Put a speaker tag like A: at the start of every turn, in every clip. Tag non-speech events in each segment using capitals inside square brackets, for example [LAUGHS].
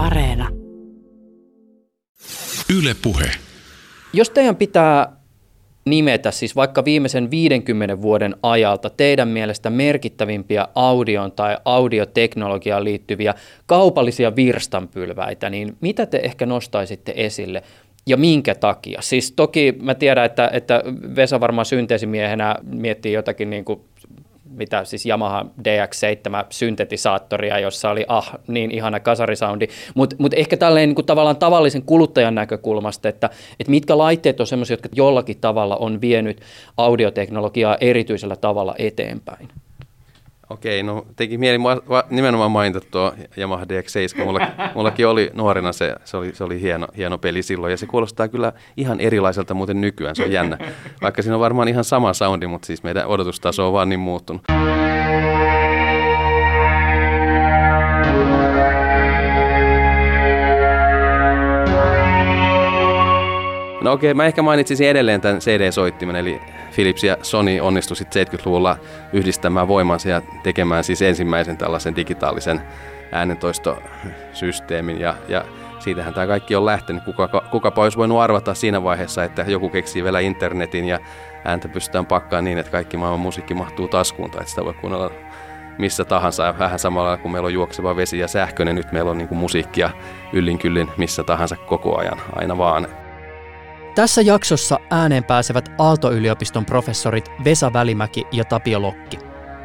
A: Areena.
B: Yle Puhe.
C: Jos teidän pitää nimetä siis vaikka viimeisen 50 vuoden ajalta teidän mielestä merkittävimpiä audion tai audioteknologiaan liittyviä kaupallisia virstanpylväitä, niin mitä te ehkä nostaisitte esille ja minkä takia? Siis toki mä tiedän, että, että Vesa varmaan synteesimiehenä miettii jotakin niin kuin mitä siis Yamaha DX7 syntetisaattoria, jossa oli ah, niin ihana kasarisoundi, mutta mut ehkä tälleen niin kuin tavallaan tavallisen kuluttajan näkökulmasta, että, että mitkä laitteet on sellaisia, jotka jollakin tavalla on vienyt audioteknologiaa erityisellä tavalla eteenpäin.
D: Okei, no teki mieli nimenomaan mainita tuo Yamaha DX7. Mulla, mullakin oli nuorena se, se oli, se oli hieno, hieno peli silloin ja se kuulostaa kyllä ihan erilaiselta muuten nykyään, se on jännä. Vaikka siinä on varmaan ihan sama soundi, mutta siis meidän odotustaso on vaan niin muuttunut. No okei, mä ehkä mainitsisin edelleen tämän CD-soittimen, eli Philips ja Sony onnistui sitten 70-luvulla yhdistämään voimansa ja tekemään siis ensimmäisen tällaisen digitaalisen äänentoistosysteemin. Ja, ja siitähän tämä kaikki on lähtenyt. Kuka, kukapa olisi voinut arvata siinä vaiheessa, että joku keksii vielä internetin ja ääntä pystytään pakkaan niin, että kaikki maailman musiikki mahtuu taskuun tai sitä voi kuunnella missä tahansa. Vähän samalla kuin meillä on juokseva vesi ja sähköinen, nyt meillä on niin musiikkia yllin kyllin missä tahansa koko ajan, aina vaan.
E: Tässä jaksossa ääneen pääsevät Aalto-yliopiston professorit Vesa Välimäki ja Tapio Lokki.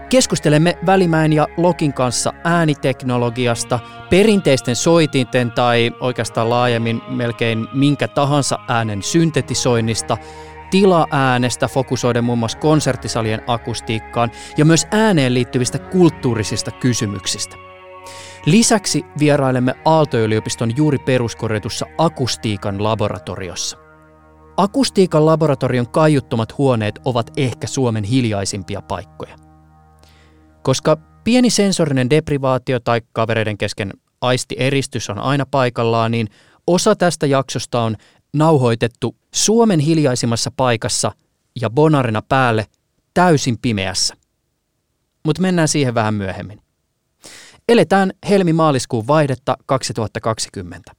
E: Keskustelemme Välimäen ja Lokin kanssa ääniteknologiasta, perinteisten soitinten tai oikeastaan laajemmin melkein minkä tahansa äänen syntetisoinnista, tila-äänestä fokusoiden muun muassa konserttisalien akustiikkaan ja myös ääneen liittyvistä kulttuurisista kysymyksistä. Lisäksi vierailemme Aalto-yliopiston juuri peruskorjatussa akustiikan laboratoriossa. Akustiikan laboratorion kaiuttomat huoneet ovat ehkä Suomen hiljaisimpia paikkoja. Koska pieni sensorinen deprivaatio tai kavereiden kesken aistieristys on aina paikallaan, niin osa tästä jaksosta on nauhoitettu Suomen hiljaisimmassa paikassa ja bonarina päälle täysin pimeässä. Mutta mennään siihen vähän myöhemmin. Eletään helmi-maaliskuun vaihdetta 2020.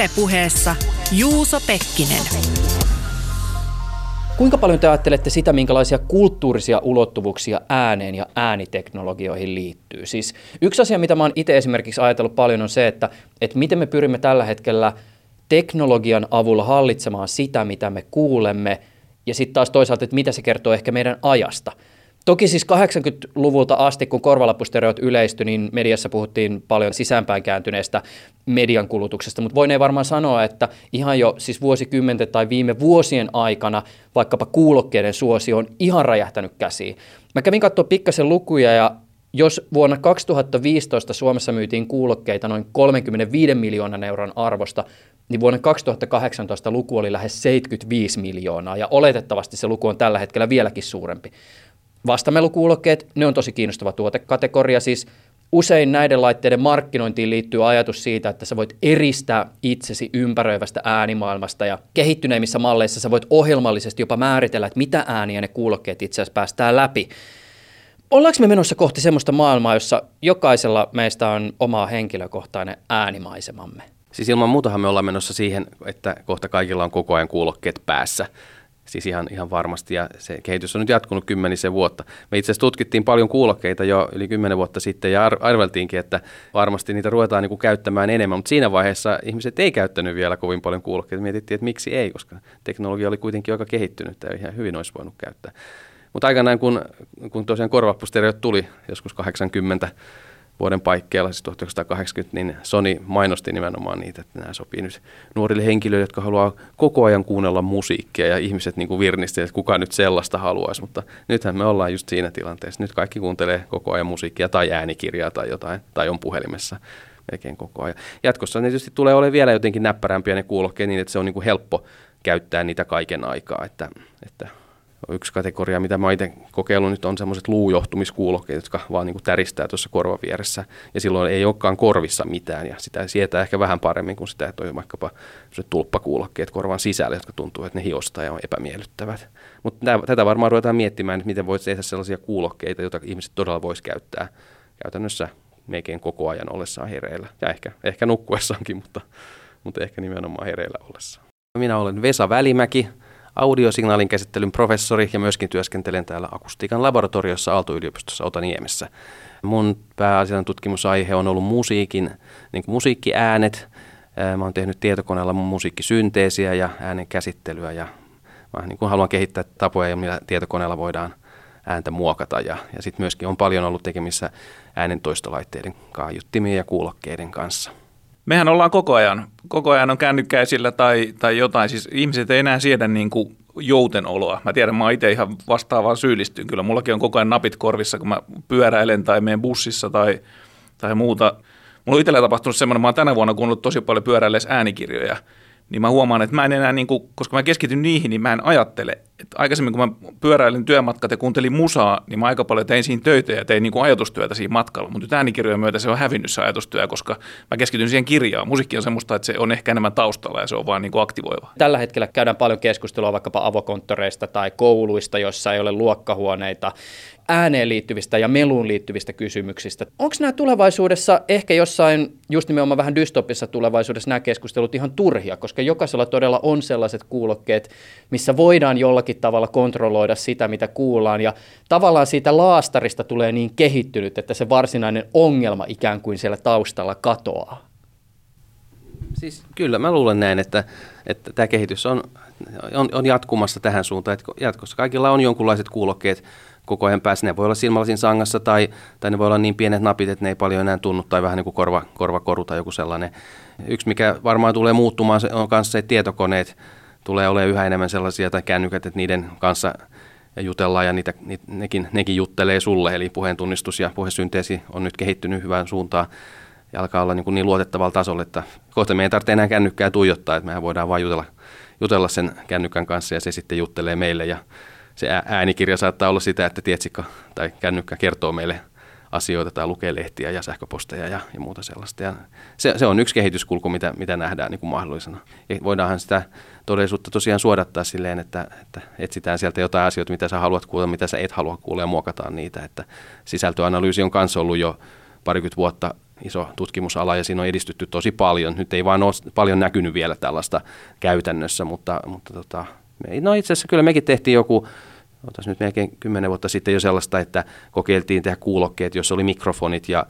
A: Ylepuheessa Juuso Pekkinen.
C: Kuinka paljon te ajattelette sitä, minkälaisia kulttuurisia ulottuvuuksia ääneen ja ääniteknologioihin liittyy? Siis yksi asia, mitä mä oon itse esimerkiksi ajatellut paljon, on se, että, että miten me pyrimme tällä hetkellä teknologian avulla hallitsemaan sitä, mitä me kuulemme, ja sitten taas toisaalta, että mitä se kertoo ehkä meidän ajasta. Toki siis 80-luvulta asti, kun korvalapustereot yleistyi, niin mediassa puhuttiin paljon sisäänpäin kääntyneestä median kulutuksesta, mutta voineen varmaan sanoa, että ihan jo siis vuosikymmenten tai viime vuosien aikana vaikkapa kuulokkeiden suosio on ihan räjähtänyt käsiin. Mä kävin katsoa pikkasen lukuja ja jos vuonna 2015 Suomessa myytiin kuulokkeita noin 35 miljoonan euron arvosta, niin vuonna 2018 luku oli lähes 75 miljoonaa ja oletettavasti se luku on tällä hetkellä vieläkin suurempi. Vastamelukuulokkeet, ne on tosi kiinnostava tuotekategoria, siis usein näiden laitteiden markkinointiin liittyy ajatus siitä, että sä voit eristää itsesi ympäröivästä äänimaailmasta ja kehittyneimmissä malleissa sä voit ohjelmallisesti jopa määritellä, että mitä ääniä ne kuulokkeet itse asiassa päästään läpi. Ollaanko me menossa kohti semmoista maailmaa, jossa jokaisella meistä on oma henkilökohtainen äänimaisemamme?
D: Siis ilman muutahan me ollaan menossa siihen, että kohta kaikilla on koko ajan kuulokkeet päässä. Siis ihan, ihan varmasti, ja se kehitys on nyt jatkunut kymmenisen vuotta. Me itse asiassa tutkittiin paljon kuulokkeita jo yli kymmenen vuotta sitten, ja arveltiinkin, että varmasti niitä ruvetaan niin kuin käyttämään enemmän, mutta siinä vaiheessa ihmiset ei käyttänyt vielä kovin paljon kuulokkeita. Mietittiin, että miksi ei, koska teknologia oli kuitenkin aika kehittynyt, ja ihan hyvin olisi voinut käyttää. Mutta aikanaan, kun, kun tosiaan korvapustereot tuli joskus 80 vuoden paikkeilla, siis 1980, niin Sony mainosti nimenomaan niitä, että nämä sopii nyt nuorille henkilöille, jotka haluaa koko ajan kuunnella musiikkia ja ihmiset niin kuin että kuka nyt sellaista haluaisi, mutta nythän me ollaan just siinä tilanteessa. Nyt kaikki kuuntelee koko ajan musiikkia tai äänikirjaa tai jotain, tai on puhelimessa melkein koko ajan. Jatkossa ne tietysti tulee olemaan vielä jotenkin näppärämpiä ne kuulokkeet niin, että se on niin kuin helppo käyttää niitä kaiken aikaa, että, että Yksi kategoria, mitä mä itse kokeillut nyt, on semmoiset luujohtumiskuulokkeet, jotka vaan niin kuin täristää tuossa korvavieressä. Ja silloin ei olekaan korvissa mitään, ja sitä sietää ehkä vähän paremmin kuin sitä, että on vaikkapa tulppakuulokkeet korvan sisällä, jotka tuntuu, että ne hiostaa ja on epämiellyttävät. Mutta tätä varmaan ruvetaan miettimään, että miten voisi tehdä sellaisia kuulokkeita, joita ihmiset todella voisi käyttää käytännössä melkein koko ajan ollessaan hereillä. Ja ehkä, ehkä nukkuessaankin, mutta, mutta ehkä nimenomaan hereillä ollessaan. Minä olen Vesa Välimäki, audiosignaalin käsittelyn professori ja myöskin työskentelen täällä akustiikan laboratoriossa Aalto-yliopistossa Otaniemessä. Mun pääasiallinen tutkimusaihe on ollut musiikin, niin kuin musiikkiäänet. Mä oon tehnyt tietokoneella mun musiikkisynteesiä ja äänen käsittelyä ja mä niin kuin haluan kehittää tapoja, millä tietokoneella voidaan ääntä muokata. Ja, ja sitten myöskin on paljon ollut tekemissä äänentoistolaitteiden, kaiuttimien ja kuulokkeiden kanssa.
B: Mehän ollaan koko ajan, koko ajan on kännykkäisillä tai, tai jotain. Siis ihmiset ei enää siedä niin kuin joutenoloa. Mä tiedän, mä itse ihan vastaavaan syyllistyn. Kyllä mullakin on koko ajan napit korvissa, kun mä pyöräilen tai menen bussissa tai, tai muuta. Mulla on itsellä tapahtunut semmoinen, mä oon tänä vuonna kuunnellut tosi paljon pyöräillessä äänikirjoja – niin mä huomaan, että mä en enää, niin kuin, koska mä keskityn niihin, niin mä en ajattele. Että aikaisemmin, kun mä pyöräilin työmatkat ja kuuntelin musaa, niin mä aika paljon tein siinä töitä ja tein niin kuin ajatustyötä siinä matkalla. Mutta nyt äänikirjojen myötä se on hävinnyt se ajatustyö, koska mä keskityn siihen kirjaan. Musiikki on semmoista, että se on ehkä enemmän taustalla ja se on vaan niin kuin aktivoiva.
C: Tällä hetkellä käydään paljon keskustelua vaikkapa avokonttoreista tai kouluista, joissa ei ole luokkahuoneita ääneen liittyvistä ja meluun liittyvistä kysymyksistä. Onko nämä tulevaisuudessa ehkä jossain, just nimenomaan vähän dystopissa tulevaisuudessa nämä keskustelut ihan turhia, koska jokaisella todella on sellaiset kuulokkeet, missä voidaan jollakin tavalla kontrolloida sitä, mitä kuullaan ja tavallaan siitä laastarista tulee niin kehittynyt, että se varsinainen ongelma ikään kuin siellä taustalla katoaa.
D: Siis kyllä, mä luulen näin, että, että tämä kehitys on, on, on jatkumassa tähän suuntaan, että jatkossa kaikilla on jonkunlaiset kuulokkeet, koko ajan päässä. Ne voi olla silmälasin sangassa tai, tai ne voi olla niin pienet napit, että ne ei paljon enää tunnu tai vähän niin kuin korva, korvakoru tai joku sellainen. Yksi, mikä varmaan tulee muuttumaan, on kanssa se, että tietokoneet tulee olemaan yhä enemmän sellaisia tai kännykät, että niiden kanssa jutellaan ja niitä, ni, nekin, nekin juttelee sulle. Eli puheentunnistus ja puhesynteesi on nyt kehittynyt hyvään suuntaan ja alkaa olla niin, kuin niin luotettavalla tasolla, että kohta meidän ei tarvitse enää kännykkää tuijottaa, että mehän voidaan vain jutella, jutella sen kännykän kanssa ja se sitten juttelee meille ja se äänikirja saattaa olla sitä, että tietsikka tai kännykkä kertoo meille asioita tai lukee lehtiä ja sähköposteja ja, ja muuta sellaista. Ja se, se on yksi kehityskulku, mitä, mitä nähdään niin kuin mahdollisena. Ja voidaanhan sitä todellisuutta tosiaan suodattaa silleen, että, että etsitään sieltä jotain asioita, mitä sä haluat kuulla, mitä sä et halua kuulla ja muokataan niitä. Että sisältöanalyysi on kanssa ollut jo parikymmentä vuotta iso tutkimusala ja siinä on edistytty tosi paljon. Nyt ei vaan ole paljon näkynyt vielä tällaista käytännössä, mutta, mutta tota, no itse asiassa kyllä mekin tehtiin joku otas nyt melkein kymmenen vuotta sitten jo sellaista, että kokeiltiin tehdä kuulokkeet, jossa oli mikrofonit ja,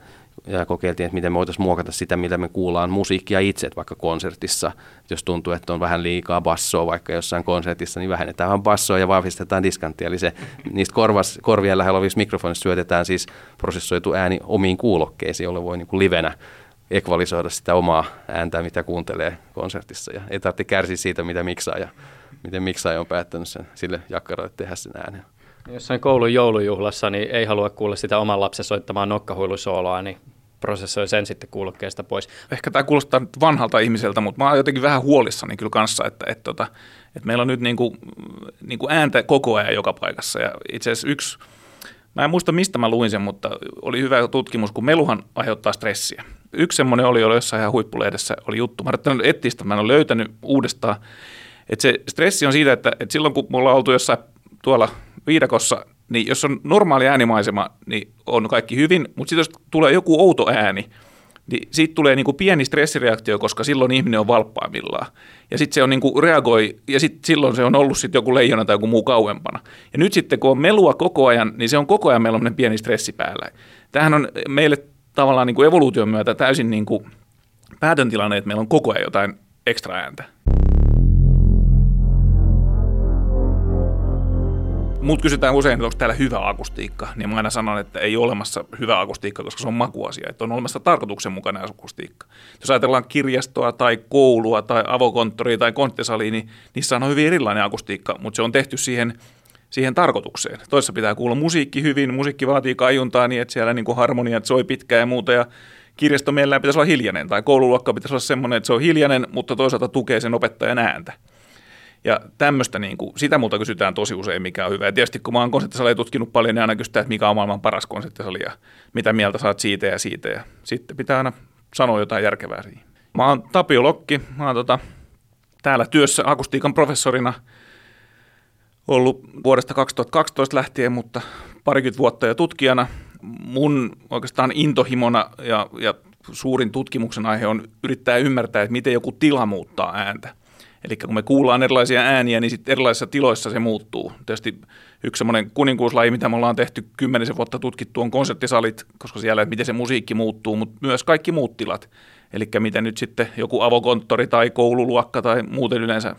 D: ja kokeiltiin, että miten me voitaisiin muokata sitä, mitä me kuullaan musiikkia itse, vaikka konsertissa, jos tuntuu, että on vähän liikaa bassoa vaikka jossain konsertissa, niin vähennetään vähän bassoa ja vahvistetaan diskanttia. Eli se, niistä korvas, korvien lähellä olevissa mikrofonissa syötetään siis prosessoitu ääni omiin kuulokkeisiin, jolle voi niin kuin livenä ekvalisoida sitä omaa ääntä, mitä kuuntelee konsertissa. Ja ei tarvitse kärsiä siitä, mitä miksaa ja miten miksaaja on päättänyt sen sille jakkaralle tehdä sen äänen.
C: Jossain koulun joulujuhlassa niin ei halua kuulla sitä oman lapsen soittamaa nokkahuilusooloa, niin prosessoi sen sitten kuulokkeesta pois.
B: Ehkä tämä kuulostaa nyt vanhalta ihmiseltä, mutta mä oon jotenkin vähän huolissani kyllä kanssa, että, että, että, että meillä on nyt niin kuin, niin kuin ääntä koko ajan joka paikassa. Ja itse asiassa yksi, mä en muista mistä mä luin sen, mutta oli hyvä tutkimus, kun meluhan aiheuttaa stressiä. Yksi semmoinen oli, oli jossain ihan huippulehdessä, oli juttu. Mä en etsiä sitä, mä en ole löytänyt uudestaan et se stressi on siitä, että, että silloin kun me ollaan oltu jossain tuolla viidakossa, niin jos on normaali äänimaisema, niin on kaikki hyvin, mutta sitten jos tulee joku outo ääni, niin siitä tulee niinku pieni stressireaktio, koska silloin ihminen on valppaammillaan. Ja sitten se on niinku reagoi, ja sit silloin se on ollut sitten joku leijona tai joku muu kauempana. Ja nyt sitten kun on melua koko ajan, niin se on koko ajan meillä on pieni stressi päällä. Tämähän on meille tavallaan niinku evoluution myötä täysin niinku päätön tilanne, että meillä on koko ajan jotain ekstra ääntä. Mut kysytään usein, onko täällä hyvä akustiikka, niin mä aina sanon, että ei ole olemassa hyvä akustiikka, koska se on makuasia, että on olemassa tarkoituksenmukainen akustiikka. Jos ajatellaan kirjastoa tai koulua tai avokonttoria tai konttisaliin, niin niissä on hyvin erilainen akustiikka, mutta se on tehty siihen, siihen tarkoitukseen. Toissa pitää kuulla musiikki hyvin, musiikki vaatii kajuntaa niin, että siellä niin harmoniat soi pitkään ja muuta, ja kirjasto mielellään pitäisi olla hiljainen, tai koululuokka pitäisi olla semmoinen, että se on hiljainen, mutta toisaalta tukee sen opettajan ääntä. Ja tämmöistä, niin kuin, sitä multa kysytään tosi usein, mikä on hyvä. Ja tietysti kun mä oon konserttisaleja tutkinut paljon, niin aina kysytään, että mikä on maailman paras konserttisali ja mitä mieltä saat siitä ja siitä. Ja sitten pitää aina sanoa jotain järkevää siihen. Mä oon Tapio Lokki, mä oon tota, täällä työssä akustiikan professorina ollut vuodesta 2012 lähtien, mutta parikymmentä vuotta jo tutkijana. mun oikeastaan intohimona ja, ja suurin tutkimuksen aihe on yrittää ymmärtää, että miten joku tila muuttaa ääntä. Eli kun me kuullaan erilaisia ääniä, niin sitten erilaisissa tiloissa se muuttuu. Tietysti yksi semmoinen kuninkuuslaji, mitä me ollaan tehty kymmenisen vuotta tutkittu, on konserttisalit, koska siellä, että miten se musiikki muuttuu, mutta myös kaikki muut tilat. Eli miten nyt sitten joku avokonttori tai koululuokka tai muuten yleensä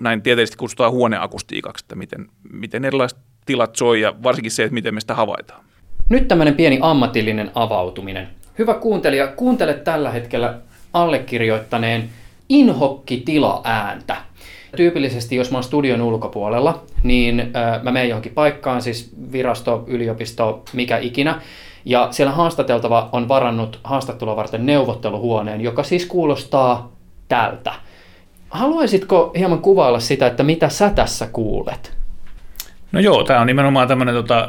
B: näin tieteellisesti kutsutaan huoneakustiikaksi, että miten, miten erilaiset tilat soi ja varsinkin se, että miten me sitä havaitaan.
C: Nyt tämmöinen pieni ammatillinen avautuminen. Hyvä kuuntelija, kuuntele tällä hetkellä allekirjoittaneen inhokkitila-ääntä. Tyypillisesti, jos mä oon studion ulkopuolella, niin äh, mä menen johonkin paikkaan, siis virasto, yliopisto, mikä ikinä, ja siellä haastateltava on varannut haastattelua varten neuvotteluhuoneen, joka siis kuulostaa tältä. Haluaisitko hieman kuvailla sitä, että mitä sä tässä kuulet?
B: No joo, tämä on nimenomaan tämmöinen, tota,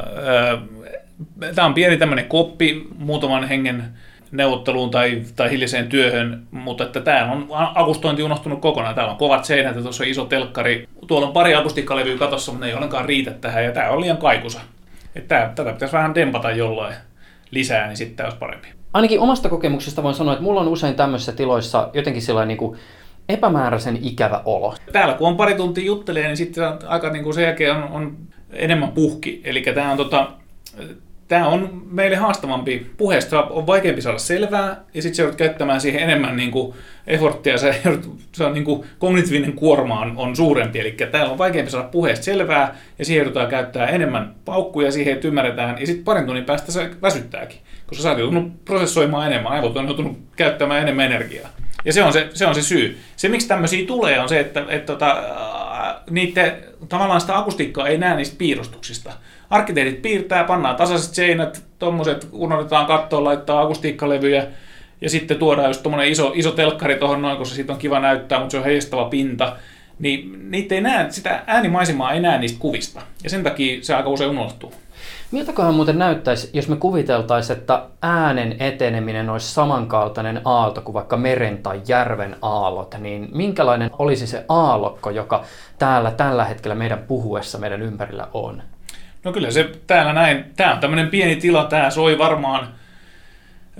B: tämä on pieni tämmöinen koppi muutaman hengen neuvotteluun tai, tai hiljaiseen työhön, mutta että tämä on akustointi unohtunut kokonaan. Täällä on kovat seinät ja tuossa on iso telkkari. Tuolla on pari akustiikkalevyä katossa, mutta ne ei ollenkaan riitä tähän ja tämä on liian kaikusa. Että tätä pitäisi vähän dempata jollain lisää, niin sitten tämä olisi parempi.
C: Ainakin omasta kokemuksesta voin sanoa, että mulla on usein tämmöisissä tiloissa jotenkin sellainen niin kuin epämääräisen ikävä olo.
B: Täällä kun on pari tuntia juttelee, niin sitten aika niin kuin sen jälkeen on, on enemmän puhki. Eli tämä on tota, tämä on meille haastavampi. Puheesta on vaikeampi saada selvää, ja sitten joudut käyttämään siihen enemmän niin kuin efforttia, se, se on niin kuin kognitiivinen kuorma on, on suurempi, eli täällä on vaikeampi saada puheesta selvää, ja siihen joudutaan käyttää enemmän paukkuja, siihen että ymmärretään, ja sitten parin tunnin päästä se väsyttääkin, koska sä oot joutunut prosessoimaan enemmän, aivot on joutunut käyttämään enemmän energiaa. Ja se on se, se, on se syy. Se, miksi tämmöisiä tulee, on se, että, että, että tota, niiden, tavallaan sitä akustiikkaa ei näe niistä piirustuksista arkkitehdit piirtää, pannaan tasaiset seinät, tuommoiset unohdetaan kattoon, laittaa akustiikkalevyjä ja sitten tuodaan just tuommoinen iso, iso telkkari tuohon noin, koska siitä on kiva näyttää, mutta se on heijastava pinta. Niin niitä ei näe, sitä äänimaisemaa ei näe niistä kuvista ja sen takia se aika usein unohtuu.
C: Miltäköhän muuten näyttäisi, jos me kuviteltaisiin, että äänen eteneminen olisi samankaltainen aalto kuin vaikka meren tai järven aallot, niin minkälainen olisi se aallokko, joka täällä tällä hetkellä meidän puhuessa meidän ympärillä on?
B: No kyllä se täällä näin, tämä on tämmöinen pieni tila, tämä soi varmaan,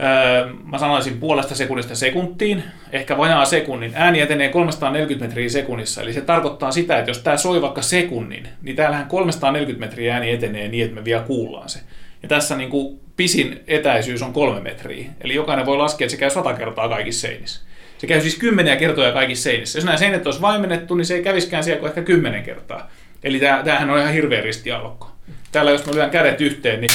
B: öö, mä sanoisin puolesta sekunnista sekuntiin, ehkä vajaa sekunnin. Ääni etenee 340 metriä sekunnissa, eli se tarkoittaa sitä, että jos tämä soi vaikka sekunnin, niin täällähän 340 metriä ääni etenee niin, että me vielä kuullaan se. Ja tässä niin kuin pisin etäisyys on kolme metriä, eli jokainen voi laskea, että se käy sata kertaa kaikissa seinissä. Se käy siis kymmeniä kertoja kaikissa seinissä. Jos nämä seinät olisi vaimennettu, niin se ei käviskään siellä kuin ehkä kymmenen kertaa. Eli tämähän on ihan hirveä ristiallokko täällä jos mä lyön kädet yhteen, niin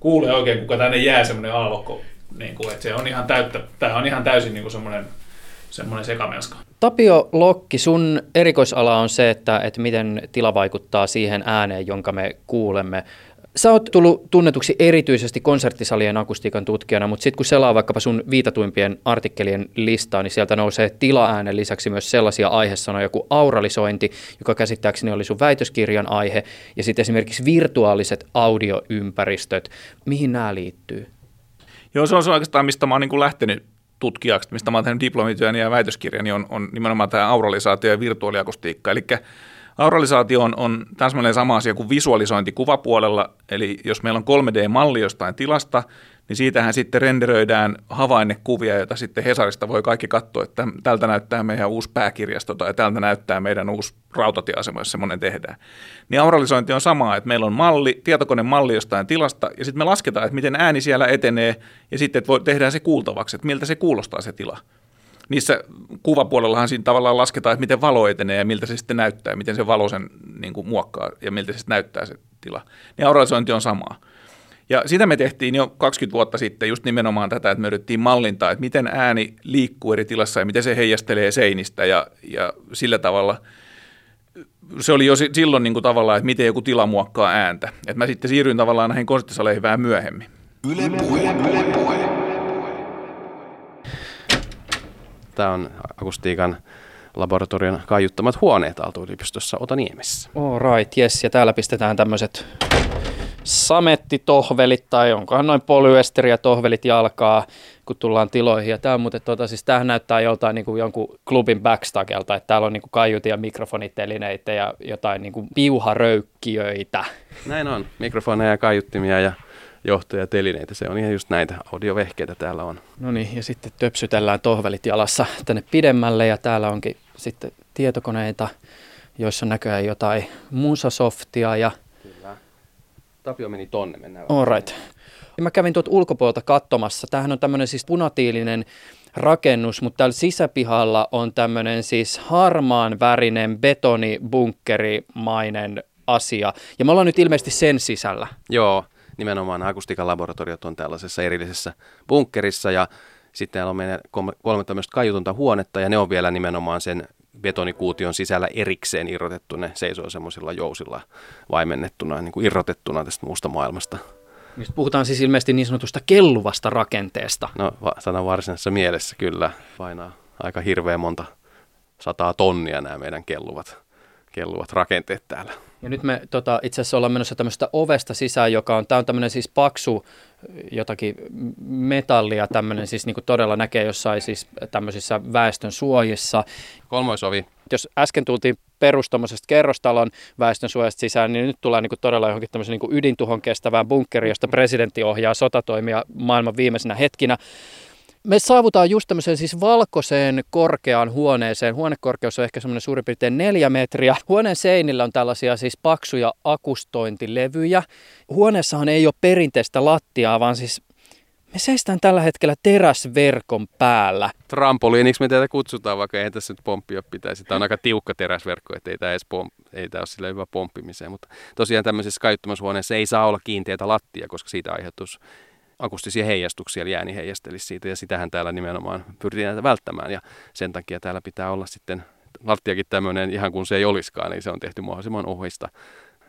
B: kuulee oikein, kuka tänne jää semmoinen aallokko. Niin kuin, että se on ihan täyttä, tämä on ihan täysin niin kuin semmoinen, semmoinen sekamelska.
C: Tapio Lokki, sun erikoisala on se, että, että miten tila vaikuttaa siihen ääneen, jonka me kuulemme. Sä oot tullut tunnetuksi erityisesti konserttisalien akustiikan tutkijana, mutta sitten kun selaa vaikkapa sun viitatuimpien artikkelien listaa, niin sieltä nousee tilaäänen lisäksi myös sellaisia aihesanoja kuin auralisointi, joka käsittääkseni oli sun väitöskirjan aihe, ja sitten esimerkiksi virtuaaliset audioympäristöt. Mihin nämä liittyy?
B: Joo, se on se oikeastaan, mistä mä oon niin lähtenyt tutkijaksi, mistä mä oon tehnyt diplomityöni ja väitöskirjani, on, on nimenomaan tämä auralisaatio ja virtuaaliakustiikka. Eli Auralisaatio on, on täsmälleen sama asia kuin visualisointi kuvapuolella, eli jos meillä on 3D-malli jostain tilasta, niin siitähän sitten renderöidään havainnekuvia, joita sitten Hesarista voi kaikki katsoa, että tältä näyttää meidän uusi pääkirjasto tai tältä näyttää meidän uusi rautatieasema, jos semmoinen tehdään. Niin auralisointi on sama, että meillä on malli, tietokonemalli jostain tilasta ja sitten me lasketaan, että miten ääni siellä etenee ja sitten voi, tehdään se kuultavaksi, että miltä se kuulostaa se tila niissä kuvapuolellahan siinä tavallaan lasketaan, että miten valo etenee ja miltä se sitten näyttää, miten se valo sen niin kuin, muokkaa ja miltä se sitten näyttää se tila. Niin auralisointi on samaa. Ja sitä me tehtiin jo 20 vuotta sitten just nimenomaan tätä, että me yritettiin mallintaa, että miten ääni liikkuu eri tilassa ja miten se heijastelee seinistä ja, ja sillä tavalla se oli jo silloin niin kuin tavallaan, että miten joku tila muokkaa ääntä. Et mä sitten siirryin tavallaan näihin konserttisaleihin vähän myöhemmin. Yle puhe, yle puhe.
D: Tämä on akustiikan laboratorion kaiuttamat huoneet Aalto-yliopistossa Otaniemessä.
C: All right, yes. Ja täällä pistetään tämmöiset samettitohvelit tai onkohan noin polyesteriä tohvelit jalkaa, kun tullaan tiloihin. Ja tämä on muuten, tota, siis tämähän näyttää joltain niin kuin jonkun klubin backstagelta, että täällä on niin kuin ja mikrofonitelineitä ja jotain niin kuin piuharöykkiöitä.
D: Näin on, mikrofoneja ja kaiuttimia ja johtoja telineitä. Se on ihan just näitä audiovehkeitä täällä on.
C: No niin, ja sitten töpsytellään tohvelit jalassa tänne pidemmälle ja täällä onkin sitten tietokoneita, joissa näköjään jotain musasoftia ja...
D: Kyllä. Tapio meni tonne, mennään.
C: All right. Mä kävin tuot ulkopuolelta katsomassa. Tämähän on tämmöinen siis punatiilinen rakennus, mutta täällä sisäpihalla on tämmöinen siis harmaan värinen betonibunkkerimainen asia. Ja me ollaan nyt ilmeisesti sen sisällä.
D: Joo, nimenomaan akustiikan laboratoriot on tällaisessa erillisessä bunkkerissa ja sitten täällä on meidän kolme tämmöistä kaiutonta huonetta ja ne on vielä nimenomaan sen betonikuution sisällä erikseen irrotettu. Ne seisoo semmoisilla jousilla vaimennettuna, niin kuin irrotettuna tästä muusta maailmasta.
C: Mistä puhutaan siis ilmeisesti niin sanotusta kelluvasta rakenteesta.
D: No sanan varsinaisessa mielessä kyllä painaa aika hirveän monta sataa tonnia nämä meidän kelluvat, kelluvat rakenteet täällä.
C: Ja nyt me tota, itse asiassa ollaan menossa tämmöistä ovesta sisään, joka on, tämä on tämmöinen siis paksu jotakin metallia, tämmöinen siis niin kuin todella näkee jossain siis tämmöisissä väestön suojissa.
D: Kolmoisovi.
C: Jos äsken tultiin perustamosesta kerrostalon väestön suojasta sisään, niin nyt tullaan niin kuin todella johonkin tämmöisen niin kuin ydintuhon kestävään bunkkeriin, josta presidentti ohjaa sotatoimia maailman viimeisenä hetkinä. Me saavutaan just tämmöiseen siis valkoiseen korkeaan huoneeseen. Huonekorkeus on ehkä semmoinen suurin piirtein neljä metriä. Huoneen seinillä on tällaisia siis paksuja akustointilevyjä. Huoneessahan ei ole perinteistä lattiaa, vaan siis me seistään tällä hetkellä teräsverkon päällä.
D: Trampoliiniksi me tätä kutsutaan, vaikka ei tässä nyt pomppia pitäisi. Tämä on aika tiukka teräsverkko, että ei tämä, edes pomp- ei tämä ole sillä hyvä pomppimiseen. Mutta tosiaan tämmöisessä kaiuttumushuoneessa ei saa olla kiinteitä lattia, koska siitä aiheutuisi akustisia heijastuksia, eli ääni heijastelisi siitä, ja sitähän täällä nimenomaan pyritään välttämään, ja sen takia täällä pitää olla sitten lattiakin tämmöinen, ihan kuin se ei olisikaan, niin se on tehty mahdollisimman ohista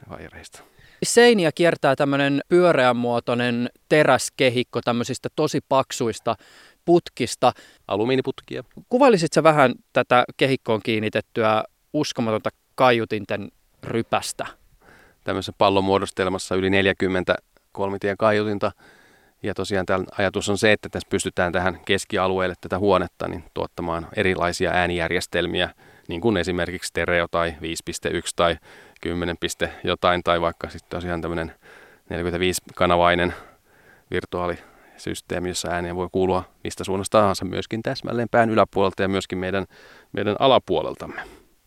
D: vaireista.
C: Seiniä kiertää tämmöinen pyöreänmuotoinen teräskehikko tämmöisistä tosi paksuista putkista.
D: Alumiiniputkia.
C: Kuvailisit sä vähän tätä kehikkoon kiinnitettyä uskomatonta kaiutinten rypästä?
D: Tämmöisessä pallonmuodostelmassa yli 40 kolmitien kaiutinta ja tosiaan tämän ajatus on se, että tässä pystytään tähän keskialueelle tätä huonetta niin tuottamaan erilaisia äänijärjestelmiä, niin kuin esimerkiksi stereo tai 5.1 tai 10. jotain, tai vaikka sitten tosiaan tämmöinen 45-kanavainen virtuaalisysteemi, jossa ääniä voi kuulua mistä suunnasta tahansa, myöskin täsmälleen pään yläpuolelta ja myöskin meidän, meidän alapuoleltamme.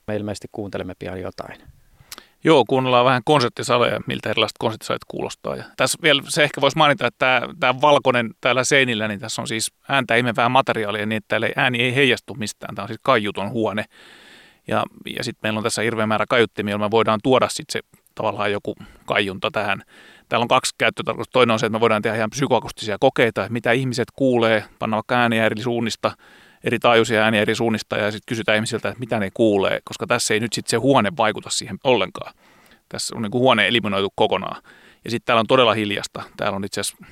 C: Me ilmeisesti kuuntelemme pian jotain.
B: Joo, kuunnellaan vähän konserttisaleja, miltä erilaiset konserttisalit kuulostaa. Ja tässä vielä se ehkä voisi mainita, että tämä, tämä valkoinen täällä seinillä, niin tässä on siis ääntä imevää materiaalia niin, että täällä ääni ei heijastu mistään. Tämä on siis kaiuton huone. Ja, ja sitten meillä on tässä hirveä määrä kaiuttimia, joilla me voidaan tuoda sitten se tavallaan joku kaiunta tähän. Täällä on kaksi käyttötarkoitusta. Toinen on se, että me voidaan tehdä ihan psykoakustisia kokeita, että mitä ihmiset kuulee, panna vaikka ääniä eri suunnista – eri taajuisia ääniä eri suunnista ja sitten kysytään ihmisiltä, että mitä ne kuulee, koska tässä ei nyt sitten se huone vaikuta siihen ollenkaan. Tässä on niin kuin huone eliminoitu kokonaan. Ja sitten täällä on todella hiljasta. Täällä on itse asiassa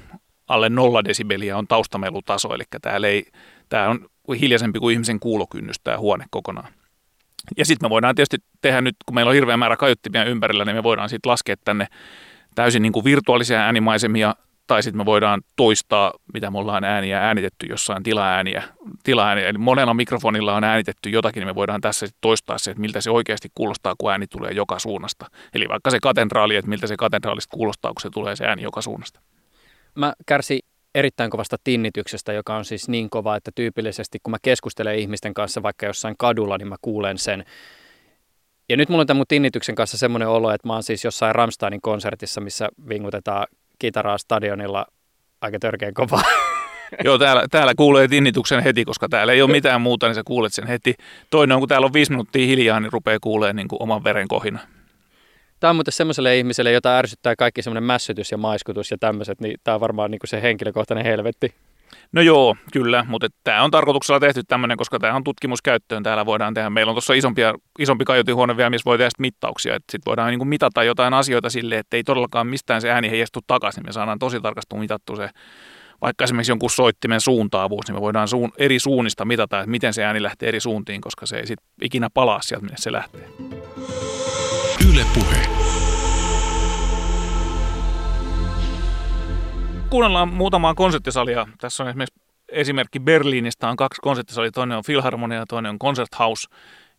B: alle nolla desibeliä on taustamelutaso, eli täällä ei, tämä on hiljaisempi kuin ihmisen kuulokynnys tämä huone kokonaan. Ja sitten me voidaan tietysti tehdä nyt, kun meillä on hirveä määrä kaiuttimia ympärillä, niin me voidaan sitten laskea tänne täysin niin kuin virtuaalisia äänimaisemia tai sitten me voidaan toistaa, mitä me ollaan ääniä äänitetty jossain tilaääniä. tilaääniä. Eli monella mikrofonilla on äänitetty jotakin, niin me voidaan tässä sit toistaa se, että miltä se oikeasti kuulostaa, kun ääni tulee joka suunnasta. Eli vaikka se katedraali, että miltä se katedraalista kuulostaa, kun se tulee se ääni joka suunnasta.
C: Mä kärsin erittäin kovasta tinnityksestä, joka on siis niin kova, että tyypillisesti kun mä keskustelen ihmisten kanssa vaikka jossain kadulla, niin mä kuulen sen. Ja nyt mulla on tämän mun tinnityksen kanssa semmoinen olo, että mä oon siis jossain Ramsteinin konsertissa, missä vingutetaan kitaraa stadionilla aika törkeän kovaa. [LAUGHS]
B: Joo, täällä, täällä kuulee tinnituksen heti, koska täällä ei ole mitään muuta, niin sä kuulet sen heti. Toinen on, kun täällä on viisi minuuttia hiljaa, niin rupeaa kuulee niin kuin oman veren kohina.
C: Tämä on muuten semmoiselle ihmiselle, jota ärsyttää kaikki semmoinen mässytys ja maiskutus ja tämmöiset, niin tämä on varmaan niin kuin se henkilökohtainen helvetti.
B: No joo, kyllä, mutta tämä on tarkoituksella tehty tämmöinen, koska tämä on tutkimuskäyttöön. Täällä voidaan tehdä, meillä on tuossa isompia, isompi kaiutinhuone vielä, missä voi tehdä mittauksia. Sitten voidaan niin kuin mitata jotain asioita sille, että ei todellakaan mistään se ääni heijastu takaisin. Me saadaan tosi tarkasti mitattu se, vaikka esimerkiksi jonkun soittimen suuntaavuus, niin me voidaan suun, eri suunnista mitata, että miten se ääni lähtee eri suuntiin, koska se ei sitten ikinä palaa sieltä, minne se lähtee. Yle puhe. Kuunnellaan muutamaa konserttisalia. Tässä on esimerkiksi esimerkki Berliinistä on kaksi konserttisalia, toinen on Philharmonia ja toinen on Concerthouse.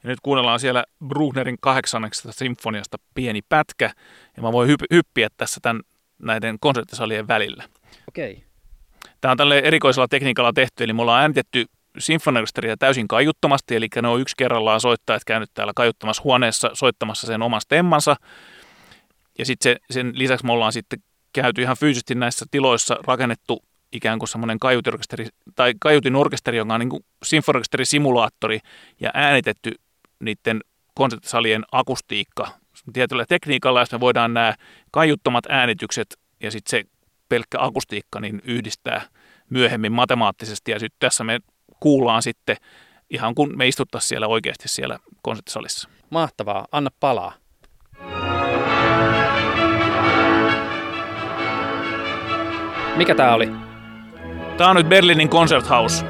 B: Ja nyt kuunnellaan siellä Brucknerin kahdeksanneksesta sinfoniasta pieni pätkä, ja mä voin hyp- hyppiä tässä tämän, näiden konserttisalien välillä.
C: Okei. Okay.
B: Tämä on tälle erikoisella tekniikalla tehty, eli me ollaan äänitetty sinfoniorkesteria täysin kaiuttomasti, eli ne on yksi kerrallaan soittajat käynyt täällä kaiuttamassa huoneessa soittamassa sen oman stemmansa. Ja sitten se, sen lisäksi me ollaan sitten käyty ihan fyysisesti näissä tiloissa rakennettu ikään kuin semmoinen kaiutorkesteri, tai kaiutin orkesteri, joka on niin kuin simulaattori ja äänitetty niiden konserttisalien akustiikka tietyllä tekniikalla, jos me voidaan nämä kaiuttomat äänitykset ja sitten se pelkkä akustiikka niin yhdistää myöhemmin matemaattisesti. Ja sitten tässä me kuullaan sitten ihan kun me istuttaisiin siellä oikeasti siellä konserttisalissa.
C: Mahtavaa, anna palaa. Mikä tää oli?
B: Tää on nyt Berliinin Concerthouse.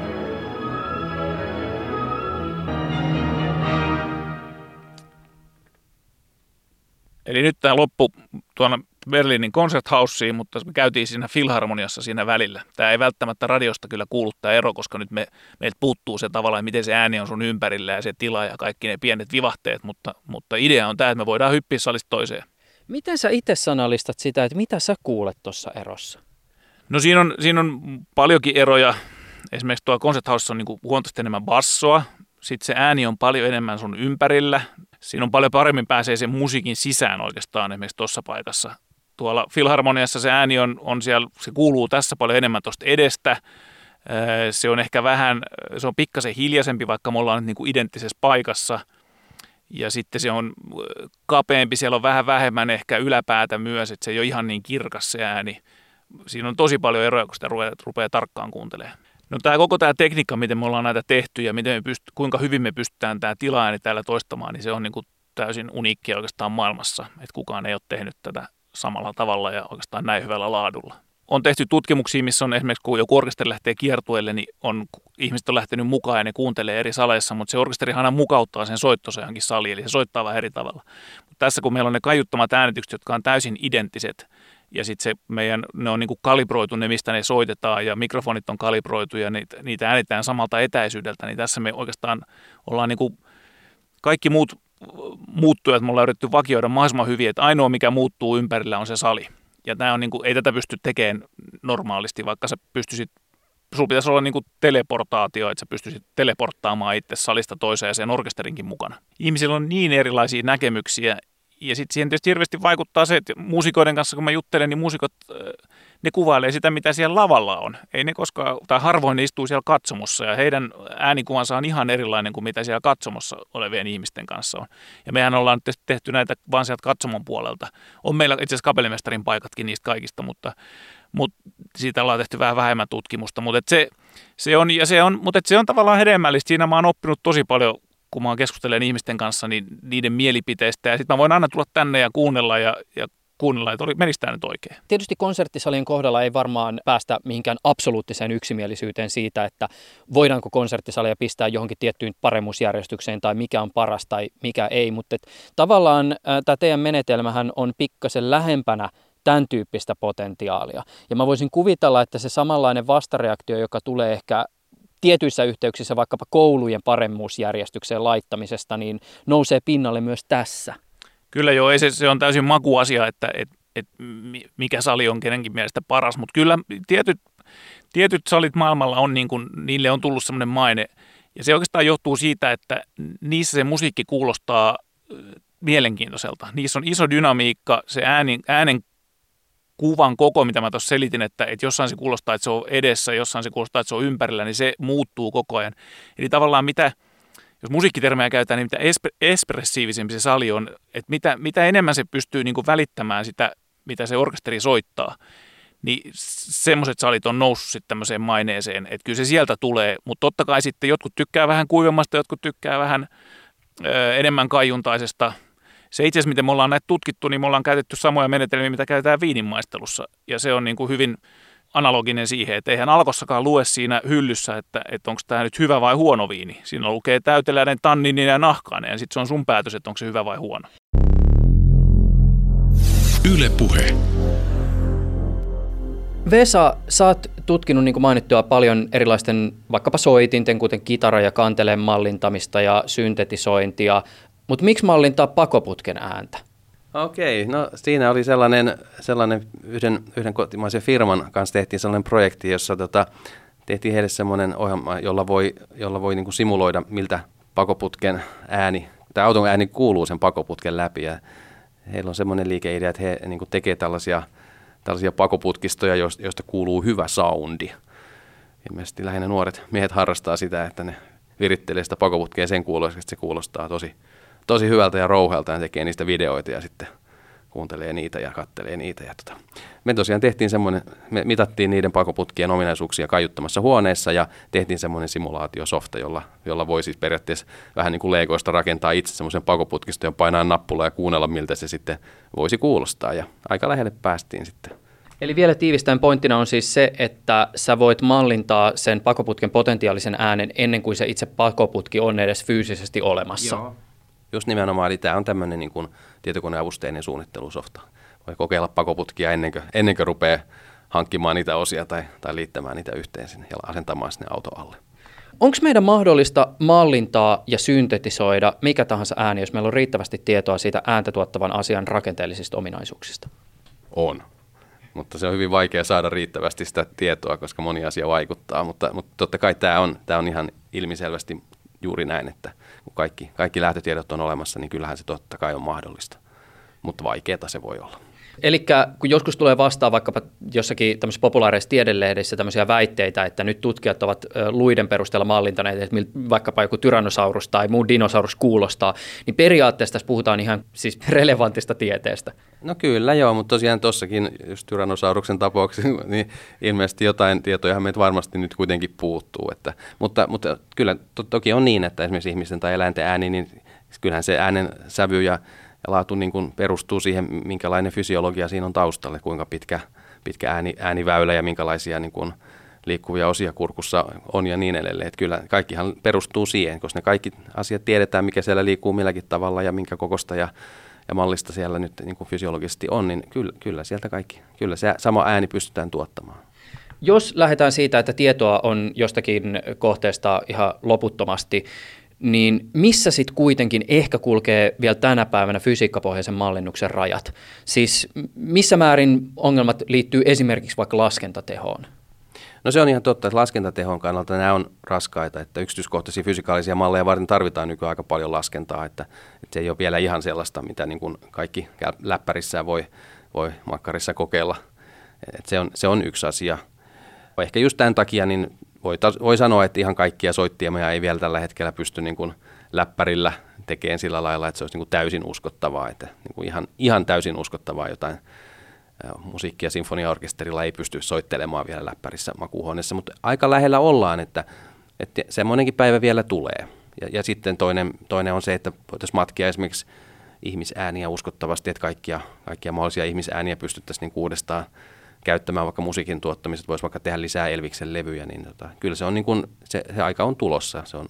B: Eli nyt tämä loppu tuonne Berliinin Concerthouseen, mutta me käytiin siinä Filharmoniassa siinä välillä. Tämä ei välttämättä radiosta kyllä kuulu tämä ero, koska nyt me, meiltä puuttuu se tavallaan, miten se ääni on sun ympärillä ja se tila ja kaikki ne pienet vivahteet, mutta, mutta idea on tämä, että me voidaan hyppiä salista toiseen.
C: Miten sä itse sanallistat sitä, että mitä sä kuulet tuossa erossa?
B: No siinä on, siinä on paljonkin eroja. Esimerkiksi tuo Concert House on niin huomattavasti enemmän bassoa. Sitten se ääni on paljon enemmän sun ympärillä. Siinä on paljon paremmin pääsee sen musiikin sisään oikeastaan esimerkiksi tuossa paikassa. Tuolla Filharmoniassa se ääni on, on siellä, se kuuluu tässä paljon enemmän tuosta edestä. Se on ehkä vähän, se on pikkasen hiljaisempi, vaikka me ollaan nyt niin kuin identtisessä paikassa. Ja sitten se on kapeampi, siellä on vähän vähemmän ehkä yläpäätä myös, että se ei ole ihan niin kirkas se ääni siinä on tosi paljon eroja, kun sitä rupeaa, rupeaa tarkkaan kuuntelemaan. No tämä koko tämä tekniikka, miten me ollaan näitä tehty ja miten me pyst- kuinka hyvin me pystytään tämä tilaääni täällä toistamaan, niin se on niin kuin täysin uniikkia oikeastaan maailmassa, että kukaan ei ole tehnyt tätä samalla tavalla ja oikeastaan näin hyvällä laadulla. On tehty tutkimuksia, missä on esimerkiksi, kun joku orkesteri lähtee kiertueelle, niin on, ihmiset on lähtenyt mukaan ja ne kuuntelee eri saleissa, mutta se orkesterihan aina mukauttaa sen soittonsa johonkin saliin, eli se soittaa vähän eri tavalla. Mutta tässä kun meillä on ne kaiuttamat äänitykset, jotka on täysin identtiset, ja sitten se meidän, ne on niinku kalibroitu ne, mistä ne soitetaan ja mikrofonit on kalibroitu ja niitä, niitä äänitään samalta etäisyydeltä, niin tässä me oikeastaan ollaan niinku kaikki muut muuttujat me ollaan yritetty vakioida mahdollisimman hyvin, että ainoa mikä muuttuu ympärillä on se sali. Ja tämä on niinku, ei tätä pysty tekemään normaalisti, vaikka sä pystyisit sulla pitäisi olla niinku teleportaatio, että sä pystyisit teleporttaamaan itse salista toiseen ja sen orkesterinkin mukana. Ihmisillä on niin erilaisia näkemyksiä ja sitten siihen tietysti hirveästi vaikuttaa se, että muusikoiden kanssa kun mä juttelen, niin muusikot, ne kuvailee sitä, mitä siellä lavalla on. Ei ne koskaan, tai harvoin ne istuu siellä katsomossa, ja heidän äänikuvansa on ihan erilainen kuin mitä siellä katsomossa olevien ihmisten kanssa on. Ja mehän ollaan nyt tehty näitä vaan sieltä katsomon puolelta. On meillä itse asiassa kapellimestarin paikatkin niistä kaikista, mutta, mutta siitä ollaan tehty vähän vähemmän tutkimusta. Mutta se, se on, ja se on, mutta se on tavallaan hedelmällistä. Siinä mä oon oppinut tosi paljon kun mä keskustelen ihmisten kanssa, niin niiden mielipiteistä. Ja sitten mä voin aina tulla tänne ja kuunnella ja, ja kuunnella, että menisi tämä nyt oikein.
C: Tietysti konserttisalien kohdalla ei varmaan päästä mihinkään absoluuttiseen yksimielisyyteen siitä, että voidaanko konserttisalia pistää johonkin tiettyyn paremmuusjärjestykseen tai mikä on paras tai mikä ei, mutta tavallaan tämä teidän menetelmähän on pikkasen lähempänä tämän tyyppistä potentiaalia. Ja mä voisin kuvitella, että se samanlainen vastareaktio, joka tulee ehkä tietyissä yhteyksissä vaikkapa koulujen paremmuusjärjestykseen laittamisesta, niin nousee pinnalle myös tässä.
B: Kyllä joo, ei se, se on täysin makuasia, että et, et mikä sali on kenenkin mielestä paras, mutta kyllä tietyt, tietyt salit maailmalla on, niin kuin, niille on tullut semmoinen maine, ja se oikeastaan johtuu siitä, että niissä se musiikki kuulostaa mielenkiintoiselta. Niissä on iso dynamiikka, se äänen, äänen kuvan koko, mitä mä tuossa selitin, että, että jossain se kuulostaa, että se on edessä, jossain se kuulostaa, että se on ympärillä, niin se muuttuu koko ajan. Eli tavallaan mitä, jos musiikkitermejä käytetään, niin mitä espressiivisempi se sali on, että mitä, mitä enemmän se pystyy niin kuin välittämään sitä, mitä se orkesteri soittaa, niin semmoiset salit on noussut sitten tämmöiseen maineeseen, että kyllä se sieltä tulee, mutta totta kai sitten jotkut tykkää vähän kuivemmasta, jotkut tykkää vähän ö, enemmän kaiuntaisesta, se itse asiassa, miten me ollaan näitä tutkittu, niin me ollaan käytetty samoja menetelmiä, mitä käytetään viininmaistelussa. Ja se on niin kuin hyvin analoginen siihen, että eihän alkossakaan lue siinä hyllyssä, että, että onko tämä nyt hyvä vai huono viini. Siinä lukee täyteläinen, tanninin ja nahkainen, ja sitten se on sun päätös, että onko se hyvä vai huono.
F: Yle puhe.
C: Vesa, sä oot tutkinut niin kuin mainittua paljon erilaisten vaikkapa soitinten, kuten kitara- ja kanteleen mallintamista ja syntetisointia, mutta miksi mallintaa pakoputken ääntä?
D: Okei, no siinä oli sellainen, sellainen yhden, yhden kotimaisen firman kanssa tehtiin sellainen projekti, jossa tota, tehtiin heille semmoinen ohjelma, jolla voi, jolla voi niin kuin simuloida, miltä pakoputken ääni, tai auton ääni kuuluu sen pakoputken läpi. Ja heillä on semmoinen liikeidea, että he niin kuin tekee tällaisia, tällaisia pakoputkistoja, joista kuuluu hyvä soundi. Ilmeisesti lähinnä nuoret miehet harrastaa sitä, että ne virittelee sitä pakoputkea sen kuuloisesti, että se kuulostaa tosi, tosi hyvältä ja rouhealta ja tekee niistä videoita ja sitten kuuntelee niitä ja kattelee niitä. Ja tota. Me tosiaan tehtiin semmoinen, me mitattiin niiden pakoputkien ominaisuuksia kaiuttamassa huoneessa ja tehtiin semmoinen simulaatiosofta, jolla, jolla voi siis periaatteessa vähän niin kuin Legoista rakentaa itse semmoisen pakoputkiston ja painaa nappula ja kuunnella, miltä se sitten voisi kuulostaa. Ja aika lähelle päästiin sitten.
C: Eli vielä tiivistäen pointtina on siis se, että sä voit mallintaa sen pakoputken potentiaalisen äänen ennen kuin se itse pakoputki on edes fyysisesti olemassa. Joo.
D: Just nimenomaan, eli tämä on tämmöinen niin kuin tietokoneavusteinen suunnittelusofta. Voi kokeilla pakoputkia ennen kuin, ennen kuin rupeaa hankkimaan niitä osia tai, tai liittämään niitä yhteen sinne ja asentamaan sinne auto alle.
C: Onko meidän mahdollista mallintaa ja syntetisoida mikä tahansa ääni, jos meillä on riittävästi tietoa siitä ääntä tuottavan asian rakenteellisista ominaisuuksista?
D: On, mutta se on hyvin vaikea saada riittävästi sitä tietoa, koska moni asia vaikuttaa, mutta, mutta totta kai tämä on, tämä on ihan ilmiselvästi juuri näin, että kun kaikki, kaikki lähtötiedot on olemassa, niin kyllähän se totta kai on mahdollista, mutta vaikeaa se voi olla.
C: Eli kun joskus tulee vastaan vaikkapa jossakin tämmöisessä populaarisessa tiedelehdessä tämmöisiä väitteitä, että nyt tutkijat ovat luiden perusteella mallintaneet, että vaikkapa joku tyrannosaurus tai muu dinosaurus kuulostaa, niin periaatteessa tässä puhutaan ihan siis [LAUGHS] relevantista tieteestä.
D: No kyllä joo, mutta tosiaan tuossakin just tyrannosauruksen tapauksessa, [LAUGHS] niin ilmeisesti jotain tietoja meitä varmasti nyt kuitenkin puuttuu. Että, mutta, mutta kyllä to, toki on niin, että esimerkiksi ihmisten tai eläinten ääni, niin kyllähän se äänen sävy ja ja laatu niin kuin perustuu siihen, minkälainen fysiologia siinä on taustalle, kuinka pitkä, pitkä ääni, ääniväylä ja minkälaisia niin kuin liikkuvia osia kurkussa on ja niin edelleen. Että kyllä kaikkihan perustuu siihen, koska ne kaikki asiat tiedetään, mikä siellä liikkuu milläkin tavalla ja minkä kokosta ja, ja mallista siellä nyt niin kuin fysiologisesti on, niin kyllä, kyllä sieltä kaikki, kyllä se sama ääni pystytään tuottamaan.
C: Jos lähdetään siitä, että tietoa on jostakin kohteesta ihan loputtomasti, niin missä sitten kuitenkin ehkä kulkee vielä tänä päivänä fysiikkapohjaisen mallinnuksen rajat? Siis missä määrin ongelmat liittyy esimerkiksi vaikka laskentatehoon?
D: No se on ihan totta, että laskentatehon kannalta nämä on raskaita, että yksityiskohtaisia fysikaalisia malleja varten tarvitaan nykyään aika paljon laskentaa, että, että se ei ole vielä ihan sellaista, mitä niin kuin kaikki läppärissä voi, voi makkarissa kokeilla. Että se, on, se on yksi asia. Ehkä just tämän takia niin voi, voi sanoa, että ihan kaikkia soittimia ei vielä tällä hetkellä pysty niin kuin läppärillä tekemään sillä lailla, että se olisi niin kuin täysin uskottavaa, että niin kuin ihan, ihan täysin uskottavaa jotain musiikkia sinfoniaorkesterilla ei pysty soittelemaan vielä läppärissä makuuhuoneessa, mutta aika lähellä ollaan, että, että semmoinenkin päivä vielä tulee. Ja, ja sitten toinen, toinen on se, että voitaisiin matkia esimerkiksi ihmisääniä uskottavasti, että kaikkia, kaikkia mahdollisia ihmisääniä pystyttäisiin niin uudestaan käyttämään vaikka musiikin tuottamiset, voisi vaikka tehdä lisää Elviksen levyjä, niin tota, kyllä se on niin kuin, se, se aika on tulossa. Se on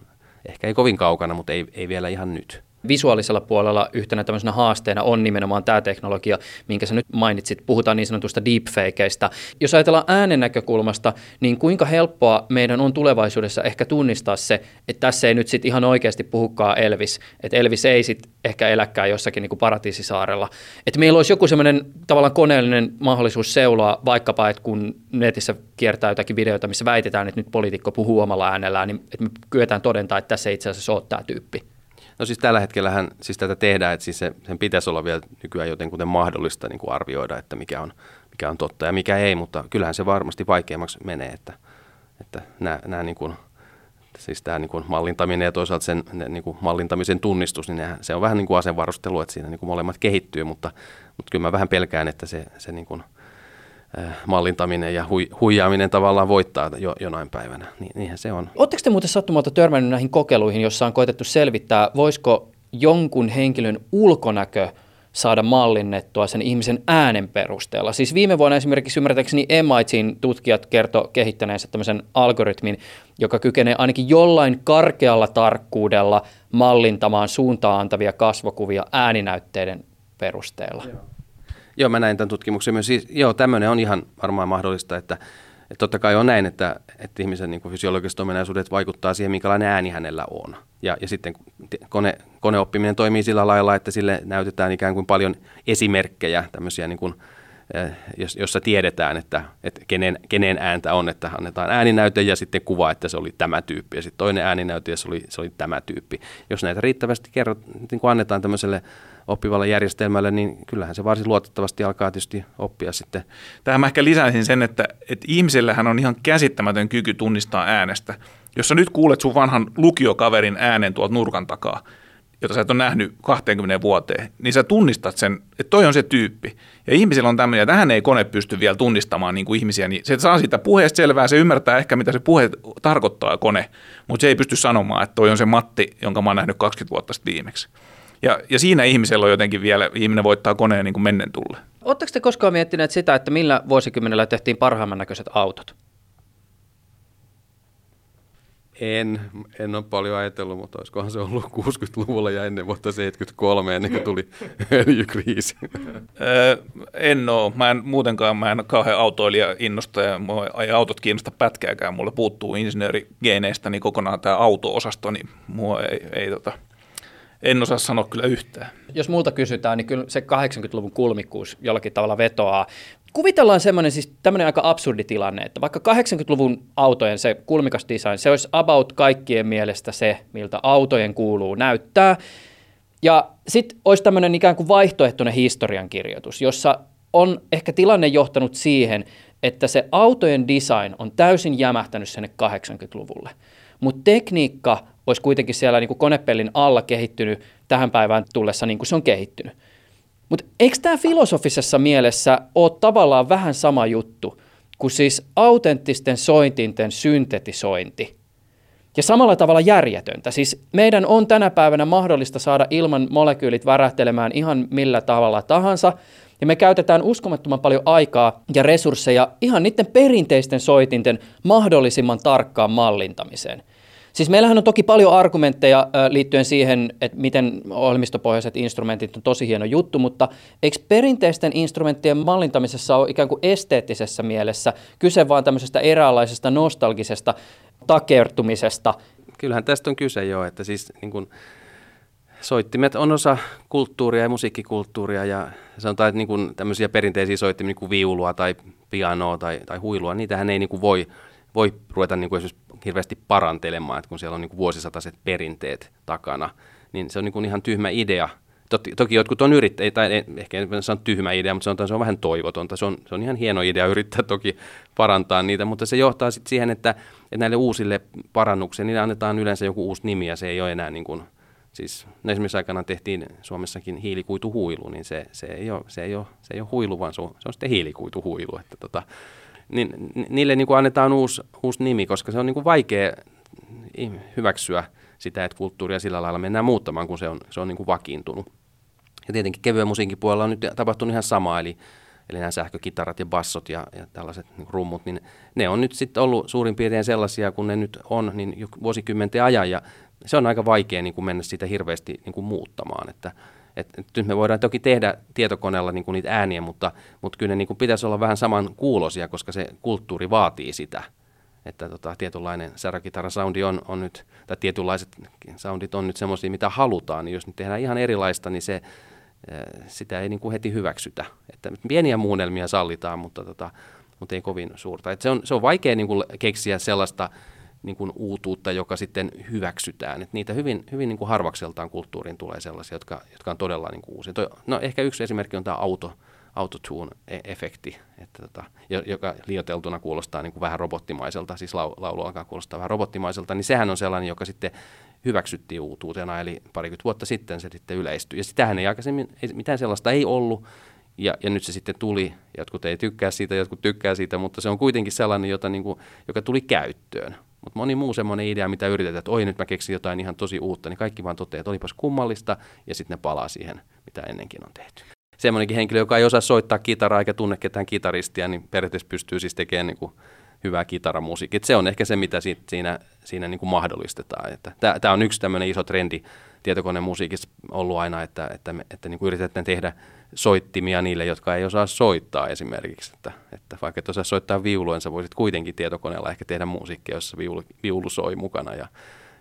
D: ehkä ei kovin kaukana, mutta ei, ei vielä ihan nyt
C: visuaalisella puolella yhtenä tämmöisenä haasteena on nimenomaan tämä teknologia, minkä sä nyt mainitsit. Puhutaan niin sanotusta deepfakeista. Jos ajatellaan äänen näkökulmasta, niin kuinka helppoa meidän on tulevaisuudessa ehkä tunnistaa se, että tässä ei nyt sitten ihan oikeasti puhukaan Elvis, että Elvis ei sitten ehkä eläkään jossakin niin kuin paratiisisaarella. Että meillä olisi joku semmoinen tavallaan koneellinen mahdollisuus seuloa vaikkapa, että kun netissä kiertää jotakin videoita, missä väitetään, että nyt poliitikko puhuu omalla äänellään, niin että me kyetään todentaa, että tässä ei itse asiassa ole tämä tyyppi.
D: No siis tällä hetkellähän siis tätä tehdään, että siis se, sen pitäisi olla vielä nykyään jotenkin mahdollista niin kuin arvioida, että mikä on, mikä on totta ja mikä ei, mutta kyllähän se varmasti vaikeammaksi menee, että, että nämä, nämä niin kuin, siis tämä niin kuin mallintaminen ja toisaalta sen niin kuin mallintamisen tunnistus, niin nehän, se on vähän niin kuin asevarustelu, että siinä niin kuin molemmat kehittyy, mutta, mutta kyllä mä vähän pelkään, että se, se niin kuin, mallintaminen ja hui, huijaaminen tavallaan voittaa jo, jonain päivänä. Niin, niinhän se on.
C: Oletteko te muuten sattumalta törmännyt näihin kokeiluihin, jossa on koetettu selvittää, voisiko jonkun henkilön ulkonäkö saada mallinnettua sen ihmisen äänen perusteella. Siis viime vuonna esimerkiksi ymmärtääkseni MITin tutkijat kertoi kehittäneensä tämmöisen algoritmin, joka kykenee ainakin jollain karkealla tarkkuudella mallintamaan suuntaan antavia kasvokuvia ääninäytteiden perusteella. Joo.
D: Joo, mä näin tämän tutkimuksen myös. Siis, joo, tämmöinen on ihan varmaan mahdollista, että, että totta kai on näin, että, että ihmisen niin kuin fysiologiset ominaisuudet vaikuttaa siihen, minkälainen ääni hänellä on. Ja, ja sitten kone, koneoppiminen toimii sillä lailla, että sille näytetään ikään kuin paljon esimerkkejä, tämmöisiä niin kuin, eh, jossa tiedetään, että, että kenen, kenen ääntä on, että annetaan ääninäyte ja sitten kuva, että se oli tämä tyyppi ja sitten toinen ääninäyte ja se oli, se oli tämä tyyppi. Jos näitä riittävästi kerrot, niin kuin annetaan tämmöiselle oppivalle järjestelmälle, niin kyllähän se varsin luotettavasti alkaa tietysti oppia sitten.
B: Tähän mä ehkä lisäisin sen, että, että ihmisellähän on ihan käsittämätön kyky tunnistaa äänestä. Jos sä nyt kuulet sun vanhan lukiokaverin äänen tuolta nurkan takaa, jota sä et ole nähnyt 20 vuoteen, niin sä tunnistat sen, että toi on se tyyppi. Ja ihmisillä on tämmöinen, tähän ei kone pysty vielä tunnistamaan niin kuin ihmisiä, niin se saa siitä puheesta selvää, se ymmärtää ehkä, mitä se puhe tarkoittaa kone, mutta se ei pysty sanomaan, että toi on se Matti, jonka mä oon nähnyt 20 vuotta sitten viimeksi. Ja, ja siinä ihmisellä on jotenkin vielä, ihminen voittaa koneen niin kuin mennen tulle.
C: Oletteko te koskaan miettineet sitä, että millä vuosikymmenellä tehtiin parhaimman näköiset autot?
D: En, en ole paljon ajatellut, mutta olisikohan se ollut 60-luvulla ja ennen vuotta 73, ennen kuin tuli [LAUGHS] öljykriisi.
B: Öö, en ole. Mä en muutenkaan, mä en kauhean autoilija innosta ja mua ei autot kiinnosta pätkääkään. Mulle puuttuu insinöörigeeneistä niin kokonaan tämä auto-osasto, niin mua ei, ei tota, en osaa sanoa kyllä yhtään.
C: Jos multa kysytään, niin kyllä se 80-luvun kulmikkuus jollakin tavalla vetoaa. Kuvitellaan semmoinen siis tämmöinen aika absurdi tilanne, että vaikka 80-luvun autojen se kulmikas design, se olisi about kaikkien mielestä se, miltä autojen kuuluu näyttää. Ja sitten olisi tämmöinen ikään kuin vaihtoehtoinen historiankirjoitus, jossa on ehkä tilanne johtanut siihen, että se autojen design on täysin jämähtänyt sinne 80-luvulle. Mutta tekniikka olisi kuitenkin siellä niin kuin konepellin alla kehittynyt tähän päivään tullessa niin kuin se on kehittynyt. Mutta eikö tämä filosofisessa mielessä ole tavallaan vähän sama juttu kuin siis autenttisten sointinten syntetisointi? Ja samalla tavalla järjetöntä. Siis meidän on tänä päivänä mahdollista saada ilman molekyylit värähtelemään ihan millä tavalla tahansa, ja me käytetään uskomattoman paljon aikaa ja resursseja ihan niiden perinteisten soitinten mahdollisimman tarkkaan mallintamiseen – Siis meillähän on toki paljon argumentteja liittyen siihen, että miten ohjelmistopohjaiset instrumentit on tosi hieno juttu, mutta eikö perinteisten instrumenttien mallintamisessa ole ikään kuin esteettisessä mielessä kyse vaan tämmöisestä eräänlaisesta nostalgisesta takertumisesta?
D: Kyllähän tästä on kyse jo, että siis niin kuin soittimet on osa kulttuuria ja musiikkikulttuuria ja sanotaan, että niin kuin tämmöisiä perinteisiä soittimia niin kuin viulua tai pianoa tai, tai huilua, niitähän ei niin kuin voi, voi ruveta niin kuin hirveästi parantelemaan, että kun siellä on niin kuin vuosisataiset perinteet takana, niin se on niin kuin ihan tyhmä idea. Toki, toki jotkut on yrittäjiä, tai ehkä en sano tyhmä idea, mutta sanotaan, se on vähän toivotonta. Se on, se on ihan hieno idea yrittää toki parantaa niitä, mutta se johtaa sitten siihen, että, että näille uusille parannuksille, niille annetaan yleensä joku uusi nimi, ja se ei ole enää niin kuin, siis no esimerkiksi aikana tehtiin Suomessakin hiilikuituhuilu, niin se, se, ei, ole, se, ei, ole, se ei ole huilu, vaan se on, se on sitten hiilikuituhuilu. Että tota, niin niille niin kuin annetaan uusi, uusi nimi, koska se on niin kuin vaikea hyväksyä sitä, että kulttuuria sillä lailla mennään muuttamaan, kun se on, se on niin kuin vakiintunut. Ja tietenkin kevyen musiikin puolella on nyt tapahtunut ihan sama, eli, eli nämä sähkökitarat ja bassot ja, ja tällaiset niin rummut, niin ne on nyt sitten ollut suurin piirtein sellaisia, kun ne nyt on, niin vuosikymmenten ajan, ja se on aika vaikea niin kuin mennä sitä hirveästi niin kuin muuttamaan, että et, et nyt me voidaan toki tehdä tietokoneella niin kuin niitä ääniä, mutta, mutta kyllä ne niin kuin pitäisi olla vähän saman kuulosia, koska se kulttuuri vaatii sitä. Että tota, tietynlainen säräkitara-soundi on, on nyt, tai tietynlaiset soundit on nyt semmoisia, mitä halutaan, niin jos nyt tehdään ihan erilaista, niin se, sitä ei niin kuin heti hyväksytä. Että pieniä muunnelmia sallitaan, mutta, tota, mutta ei kovin suurta. Et se, on, se on vaikea niin kuin keksiä sellaista niin kuin uutuutta, joka sitten hyväksytään. Et niitä hyvin, hyvin niin kuin harvakseltaan kulttuuriin tulee sellaisia, jotka, jotka on todella niin kuin uusia. No ehkä yksi esimerkki on tämä auto, autotune-efekti, että tota, joka liioteltuna kuulostaa niin kuin vähän robottimaiselta, siis laulu alkaa kuulostaa vähän robottimaiselta, niin sehän on sellainen, joka sitten hyväksyttiin uutuutena, eli parikymmentä vuotta sitten se sitten yleistyi. Ja sitähän ei aikaisemmin, ei, mitään sellaista ei ollut, ja, ja nyt se sitten tuli, jotkut ei tykkää siitä, jotkut tykkää siitä, mutta se on kuitenkin sellainen, jota niin kuin, joka tuli käyttöön. Mutta moni muu semmoinen idea, mitä yritetään, että oi nyt mä keksin jotain ihan tosi uutta, niin kaikki vaan toteaa, että olipas kummallista, ja sitten ne palaa siihen, mitä ennenkin on tehty. Semmoinenkin henkilö, joka ei osaa soittaa kitaraa eikä tunne ketään kitaristia, niin periaatteessa pystyy siis tekemään niin kuin hyvää kitaramusiikkia. Se on ehkä se, mitä sit siinä, siinä niin kuin mahdollistetaan. Tämä on yksi tämmöinen iso trendi tietokonemusiikissa ollut aina, että, että, me, että niin kuin yritetään tehdä soittimia niille, jotka ei osaa soittaa esimerkiksi. Että, että vaikka et osaa soittaa viulua, niin sä voisit kuitenkin tietokoneella ehkä tehdä musiikkia, jossa viulu, viulu soi mukana. Ja,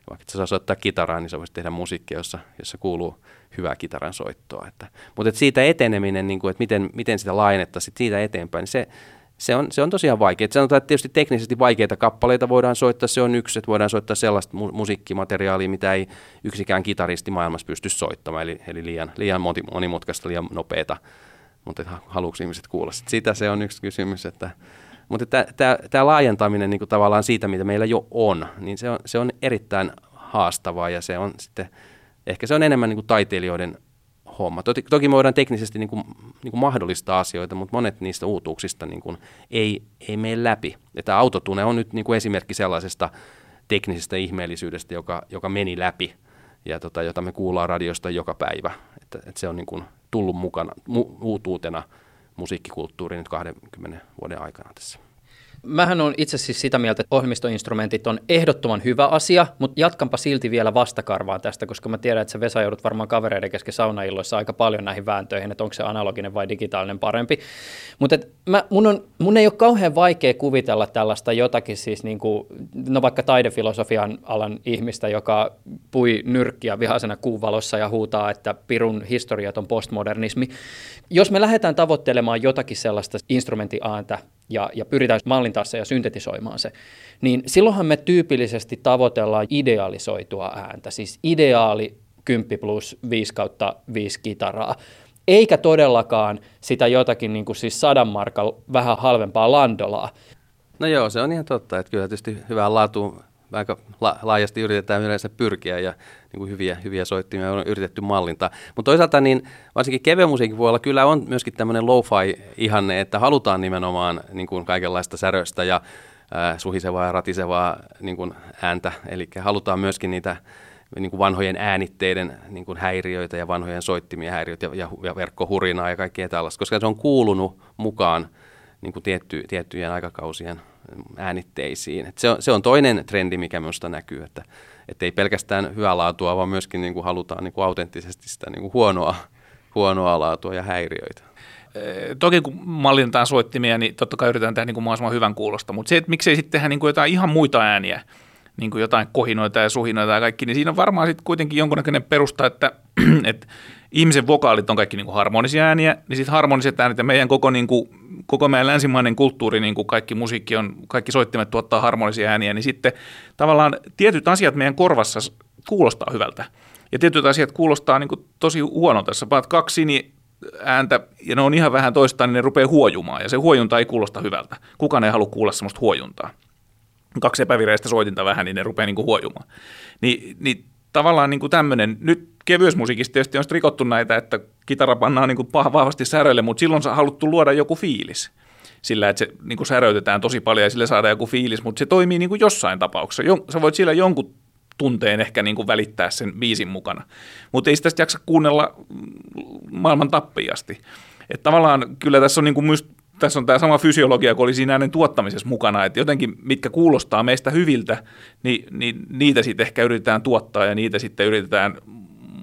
D: ja vaikka et sä osaa soittaa kitaraa, niin sä voisit tehdä musiikkia, jossa, jossa kuuluu hyvää kitaran soittoa. Että, mutta että siitä eteneminen, niin kuin, että miten, miten sitä laajennettaisiin siitä eteenpäin, niin se, se on, se on tosiaan vaikea. Sanotaan, että tietysti teknisesti vaikeita kappaleita voidaan soittaa, se on yksi, että voidaan soittaa sellaista mu- musiikkimateriaalia, mitä ei yksikään kitaristi maailmassa pysty soittamaan, eli, eli liian, liian monimutkaista, liian nopeata. Mutta haluatko ihmiset kuulla sit sitä, se on yksi kysymys. Että, mutta tämä laajentaminen niin tavallaan siitä, mitä meillä jo on, niin se on, se on erittäin haastavaa ja se on sitten, ehkä se on enemmän niin taiteilijoiden homma. Toki, toki me voidaan teknisesti niin kuin, niin kuin mahdollistaa asioita, mutta monet niistä uutuuksista niin kuin ei, ei mene läpi. Ja tämä autotune on nyt niin kuin esimerkki sellaisesta teknisestä ihmeellisyydestä, joka, joka meni läpi ja tota, jota me kuullaan radiosta joka päivä. Että, että se on niin kuin tullut mukana mu, uutuutena musiikkikulttuuriin nyt 20 vuoden aikana tässä.
C: Mähän on itse siis sitä mieltä, että ohjelmistoinstrumentit on ehdottoman hyvä asia, mutta jatkanpa silti vielä vastakarvaan tästä, koska mä tiedän, että sä Vesa joudut varmaan kavereiden kesken saunailloissa aika paljon näihin vääntöihin, että onko se analoginen vai digitaalinen parempi. Mutta mun, on, mun ei ole kauhean vaikea kuvitella tällaista jotakin siis niin kuin, no vaikka taidefilosofian alan ihmistä, joka pui nyrkkiä vihaisena kuuvalossa ja huutaa, että pirun historiaton postmodernismi. Jos me lähdetään tavoittelemaan jotakin sellaista instrumenttiääntä, ja, ja pyritään mallintaa se ja syntetisoimaan se, niin silloinhan me tyypillisesti tavoitellaan idealisoitua ääntä, siis ideaali 10 plus 5 kautta 5 kitaraa, eikä todellakaan sitä jotakin niin kuin siis sadan markan vähän halvempaa landolaa.
D: No joo, se on ihan totta, että kyllä tietysti hyvää laatuun aika la- laajasti yritetään yleensä pyrkiä ja niin kuin hyviä, hyviä soittimia on yritetty mallintaa. Mutta toisaalta niin varsinkin kevyen musiikin puolella kyllä on myöskin tämmöinen lo-fi ihanne, että halutaan nimenomaan niin kuin kaikenlaista säröstä ja äh, suhisevaa ja ratisevaa niin kuin ääntä. Eli halutaan myöskin niitä niin kuin vanhojen äänitteiden niin kuin häiriöitä ja vanhojen soittimien häiriöitä ja, ja, ja verkkohurinaa ja kaikkea tällaista, koska se on kuulunut mukaan niin kuin tietty, tiettyjen aikakausien äänitteisiin. Et se, on, se on toinen trendi, mikä minusta näkyy, että, että ei pelkästään hyvää laatua, vaan myöskin niin kuin halutaan niin kuin autenttisesti sitä niin kuin huonoa, huonoa laatua ja häiriöitä.
B: Toki kun mallinnetaan soittimia, niin totta kai yritetään tehdä niin kuin mahdollisimman hyvän kuulosta, mutta se, että miksei sitten tehdä niin kuin jotain ihan muita ääniä, niin kuin jotain kohinoita ja suhinoita ja kaikki, niin siinä on varmaan sitten kuitenkin jonkunnäköinen perusta, että, [CLEARS THROAT] että ihmisen vokaalit on kaikki niin kuin harmonisia ääniä, niin sitten harmoniset äänet ja meidän koko, niin kuin, koko meidän länsimainen kulttuuri, niin kuin kaikki musiikki on, kaikki soittimet tuottaa harmonisia ääniä, niin sitten tavallaan tietyt asiat meidän korvassa kuulostaa hyvältä. Ja tietyt asiat kuulostaa niin kuin tosi huonolta. Sä paat kaksi niin ääntä ja ne on ihan vähän toistaan, niin ne rupeaa huojumaan ja se huojunta ei kuulosta hyvältä. Kukaan ei halua kuulla sellaista huojuntaa. Kaksi epävireistä soitinta vähän, niin ne rupeaa niin kuin huojumaan. Ni, niin tavallaan niin kuin tämmöinen, nyt kevyysmusiikista tietysti on rikottu näitä, että kitara pannaan niin kuin vahvasti säröille, mutta silloin on haluttu luoda joku fiilis sillä, että se niin kuin säröitetään tosi paljon ja sille saadaan joku fiilis, mutta se toimii niin kuin jossain tapauksessa. Jo, sä voit sillä jonkun tunteen ehkä niin kuin välittää sen biisin mukana, mutta ei sitä jaksa kuunnella maailman tappiasti. Että tavallaan kyllä tässä on niin kuin myös tässä on tämä sama fysiologia kuin oli siinä äänen tuottamisessa mukana, että jotenkin mitkä kuulostaa meistä hyviltä, niin, niin niitä sitten ehkä yritetään tuottaa ja niitä sitten yritetään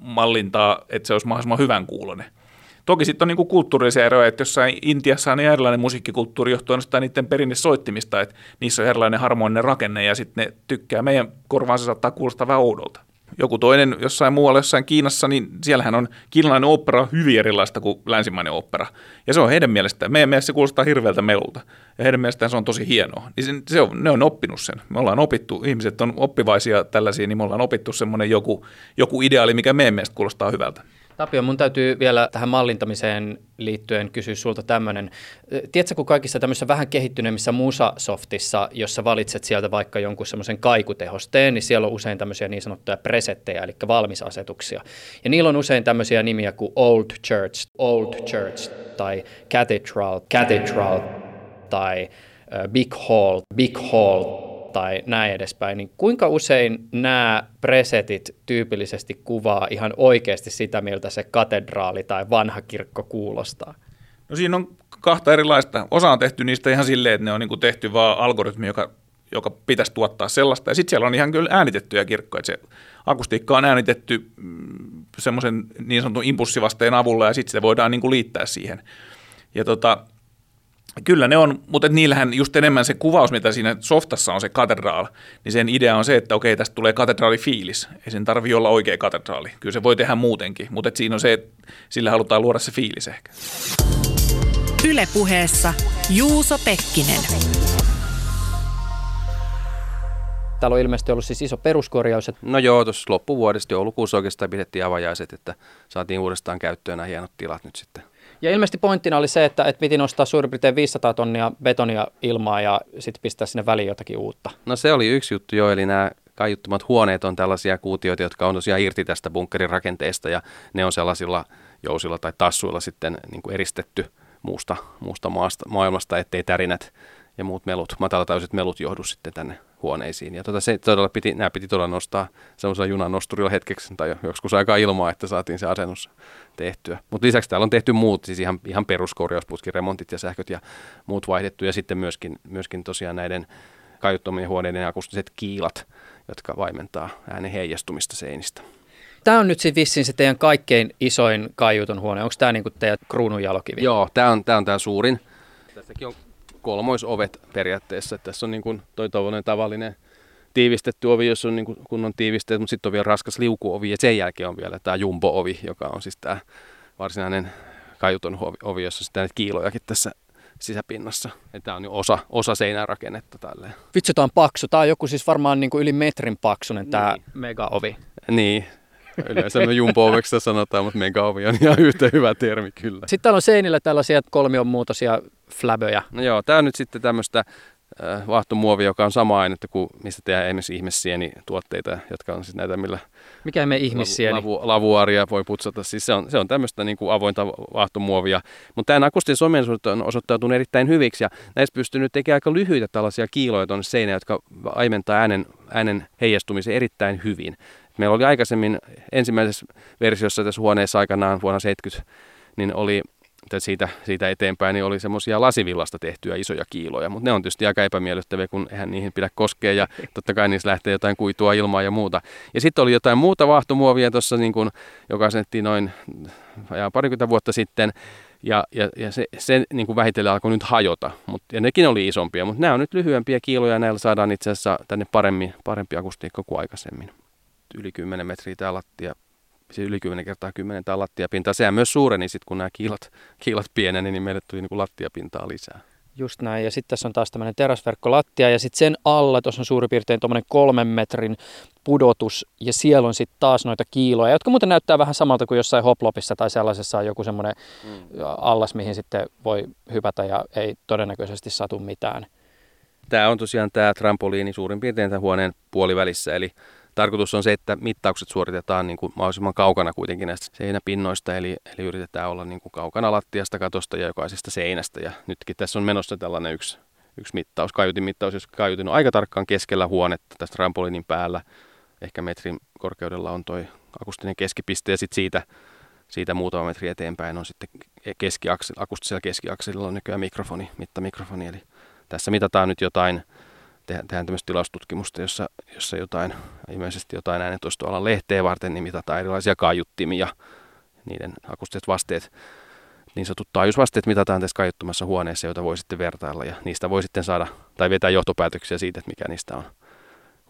B: mallintaa, että se olisi mahdollisimman hyvän kuulonen. Toki sitten on niinku kulttuurisia eroja, että jossain Intiassa on erilainen musiikkikulttuuri johtuen niiden perinnesoittimista, että niissä on erilainen harmoninen rakenne ja sitten ne tykkää. Meidän korvaan se saattaa kuulostaa vähän oudolta joku toinen jossain muualla, jossain Kiinassa, niin siellähän on kiinalainen opera hyvin erilaista kuin länsimainen opera. Ja se on heidän mielestään, meidän mielestä se kuulostaa hirveältä melulta. Ja heidän mielestään se on tosi hienoa. Niin se, se on, ne on oppinut sen. Me ollaan opittu, ihmiset on oppivaisia tällaisia, niin me ollaan opittu semmoinen joku, joku ideaali, mikä meidän mielestä kuulostaa hyvältä.
C: Tapio, mun täytyy vielä tähän mallintamiseen liittyen kysyä sulta tämmöinen. Tiedätkö, kun kaikissa tämmöisissä vähän kehittyneemmissä musasoftissa, jossa valitset sieltä vaikka jonkun semmoisen kaikutehosteen, niin siellä on usein tämmöisiä niin sanottuja presettejä, eli valmisasetuksia. Ja niillä on usein tämmöisiä nimiä kuin Old Church, Old Church, tai Cathedral, Cathedral, tai Big Hall, Big Hall, tai näin edespäin, niin kuinka usein nämä presetit tyypillisesti kuvaa ihan oikeasti sitä, miltä se katedraali tai vanha kirkko kuulostaa?
B: No siinä on kahta erilaista. Osa on tehty niistä ihan silleen, että ne on niin tehty vaan algoritmi, joka, joka pitäisi tuottaa sellaista. Ja sitten siellä on ihan kyllä äänitettyjä kirkkoja. Että se akustiikka on äänitetty mm, semmoisen niin sanotun impulssivasteen avulla ja sitten sitä voidaan niin kuin liittää siihen. Ja tota, Kyllä ne on, mutta niillähän just enemmän se kuvaus, mitä siinä softassa on se katedraal, niin sen idea on se, että okei, tästä tulee katedraalifiilis. Ei sen tarvitse olla oikea katedraali. Kyllä se voi tehdä muutenkin, mutta siinä on se, että sillä halutaan luoda se fiilis ehkä.
A: Ylepuheessa Juuso Pekkinen.
C: Täällä on ilmeisesti ollut siis iso peruskorjaus.
D: No joo, tuossa loppuvuodesta joulukuussa oikeastaan pidettiin avajaiset, että saatiin uudestaan käyttöön nämä hienot tilat nyt sitten.
C: Ja ilmeisesti pointtina oli se, että, että piti nostaa suurin piirtein 500 tonnia betonia ilmaa ja sitten pistää sinne väliin jotakin uutta.
D: No se oli yksi juttu jo, eli nämä kaiuttomat huoneet on tällaisia kuutioita, jotka on tosiaan irti tästä bunkkerin rakenteesta ja ne on sellaisilla jousilla tai tassuilla sitten niin kuin eristetty muusta, muusta maasta, maailmasta, ettei tärinät ja muut melut, matalatauiset melut johdu sitten tänne huoneisiin. Ja tota, se todella piti, nämä piti todella nostaa semmoisella junan nosturilla hetkeksi tai joskus aikaa ilmaa, että saatiin se asennus tehtyä. Mutta lisäksi täällä on tehty muut, siis ihan, ihan peruskorjausputkin, remontit ja sähköt ja muut vaihdettu. Ja sitten myöskin, myöskin tosiaan näiden kaiuttomien huoneiden akustiset kiilat, jotka vaimentaa äänen heijastumista seinistä.
C: Tämä on nyt sitten vissiin se teidän kaikkein isoin kaiutun huone. Onko tämä niinku teidän kruununjalokivi?
D: Joo, tämä on, tämä on tämä suurin. Tässäkin on kolmoisovet periaatteessa. Että tässä on niin kuin toi tavallinen tiivistetty ovi, jos on niin kuin kunnon tiivisteet, mutta sitten on vielä raskas liukuovi ja sen jälkeen on vielä tämä jumbo-ovi, joka on siis tämä varsinainen kaiuton ovi, jossa sitten näitä kiilojakin tässä sisäpinnassa. Tämä on jo osa, osa seinärakennetta tälleen.
C: Vitsi, tämä on paksu. Tämä on joku siis varmaan niin kuin yli metrin paksunen tämä niin. mega-ovi.
D: Niin, Yleensä me jumbo sanotaan, mutta mega-ovi on ihan yhtä hyvä termi kyllä.
C: Sitten täällä on seinillä tällaisia kolmion muotoisia flaböjä.
D: No joo, tämä on nyt sitten tämmöistä äh, vaahtomuovia, joka on sama ainetta kuin mistä tehdään esimerkiksi ihmissieni tuotteita, jotka on siis näitä, millä
C: mikä me ihmissieni? Lavu,
D: lavuaria voi putsata. Siis se on, se on tämmöistä niin kuin avointa vaahtomuovia. Mutta tämä akustinen somensuudet on osoittautunut erittäin hyviksi ja näistä pystyy nyt tekemään aika lyhyitä tällaisia kiiloja tuonne seinään, jotka aimentaa äänen, äänen heijastumisen erittäin hyvin. Meillä oli aikaisemmin ensimmäisessä versiossa tässä huoneessa aikanaan vuonna 70, niin oli siitä, siitä eteenpäin niin oli semmoisia lasivillasta tehtyjä isoja kiiloja, mutta ne on tietysti aika epämiellyttäviä, kun eihän niihin pidä koskea ja [LAUGHS] totta kai niissä lähtee jotain kuitua ilmaa ja muuta. Ja sitten oli jotain muuta vaahtomuovia tuossa, niin kun, joka asennettiin noin ja parikymmentä vuotta sitten, ja, ja, ja se, se niin kuin vähitellen alkoi nyt hajota, Mut, ja nekin oli isompia, mutta nämä on nyt lyhyempiä kiiloja, ja näillä saadaan itse asiassa tänne paremmin, parempi akustiikka kuin aikaisemmin yli 10 metriä tämä lattia, siis yli 10 kertaa 10 tämä lattiapinta. Sehän myös suureni sitten, kun nämä kiilat, kiilat pieneni, niin meille tuli niin kuin lattiapintaa lisää.
C: Just näin. Ja sitten tässä on taas tämmöinen teräsverkkolattia ja sitten sen alla tuossa on suurin piirtein tuommoinen kolmen metrin pudotus ja siellä on sitten taas noita kiiloja, jotka muuten näyttää vähän samalta kuin jossain hoplopissa tai sellaisessa on joku semmoinen mm. allas, mihin sitten voi hypätä ja ei todennäköisesti satu mitään.
D: Tämä on tosiaan tämä trampoliini suurin piirtein tämän huoneen puolivälissä, eli tarkoitus on se, että mittaukset suoritetaan niin kuin mahdollisimman kaukana kuitenkin näistä seinäpinnoista, eli, eli yritetään olla niin kuin kaukana lattiasta, katosta ja jokaisesta seinästä. Ja nytkin tässä on menossa tällainen yksi, yksi mittaus, kaiutin mittaus, jos kaiutin on aika tarkkaan keskellä huonetta tästä trampolinin päällä. Ehkä metrin korkeudella on toi akustinen keskipiste ja sitten siitä, siitä muutama metri eteenpäin on sitten keskiaksel, akustisella keskiakselilla on nykyään mikrofoni, mittamikrofoni, eli tässä mitataan nyt jotain tehdään, tehdään tämmöistä tilaustutkimusta, jossa, jossa jotain, ilmeisesti jotain äänentoistoalan lehteä varten, niin mitataan erilaisia kaiuttimia, niiden akustiset vasteet, niin sanotut taajuusvasteet mitataan tässä kaiuttumassa huoneessa, joita voi sitten vertailla ja niistä voi sitten saada tai vetää johtopäätöksiä siitä, että mikä niistä on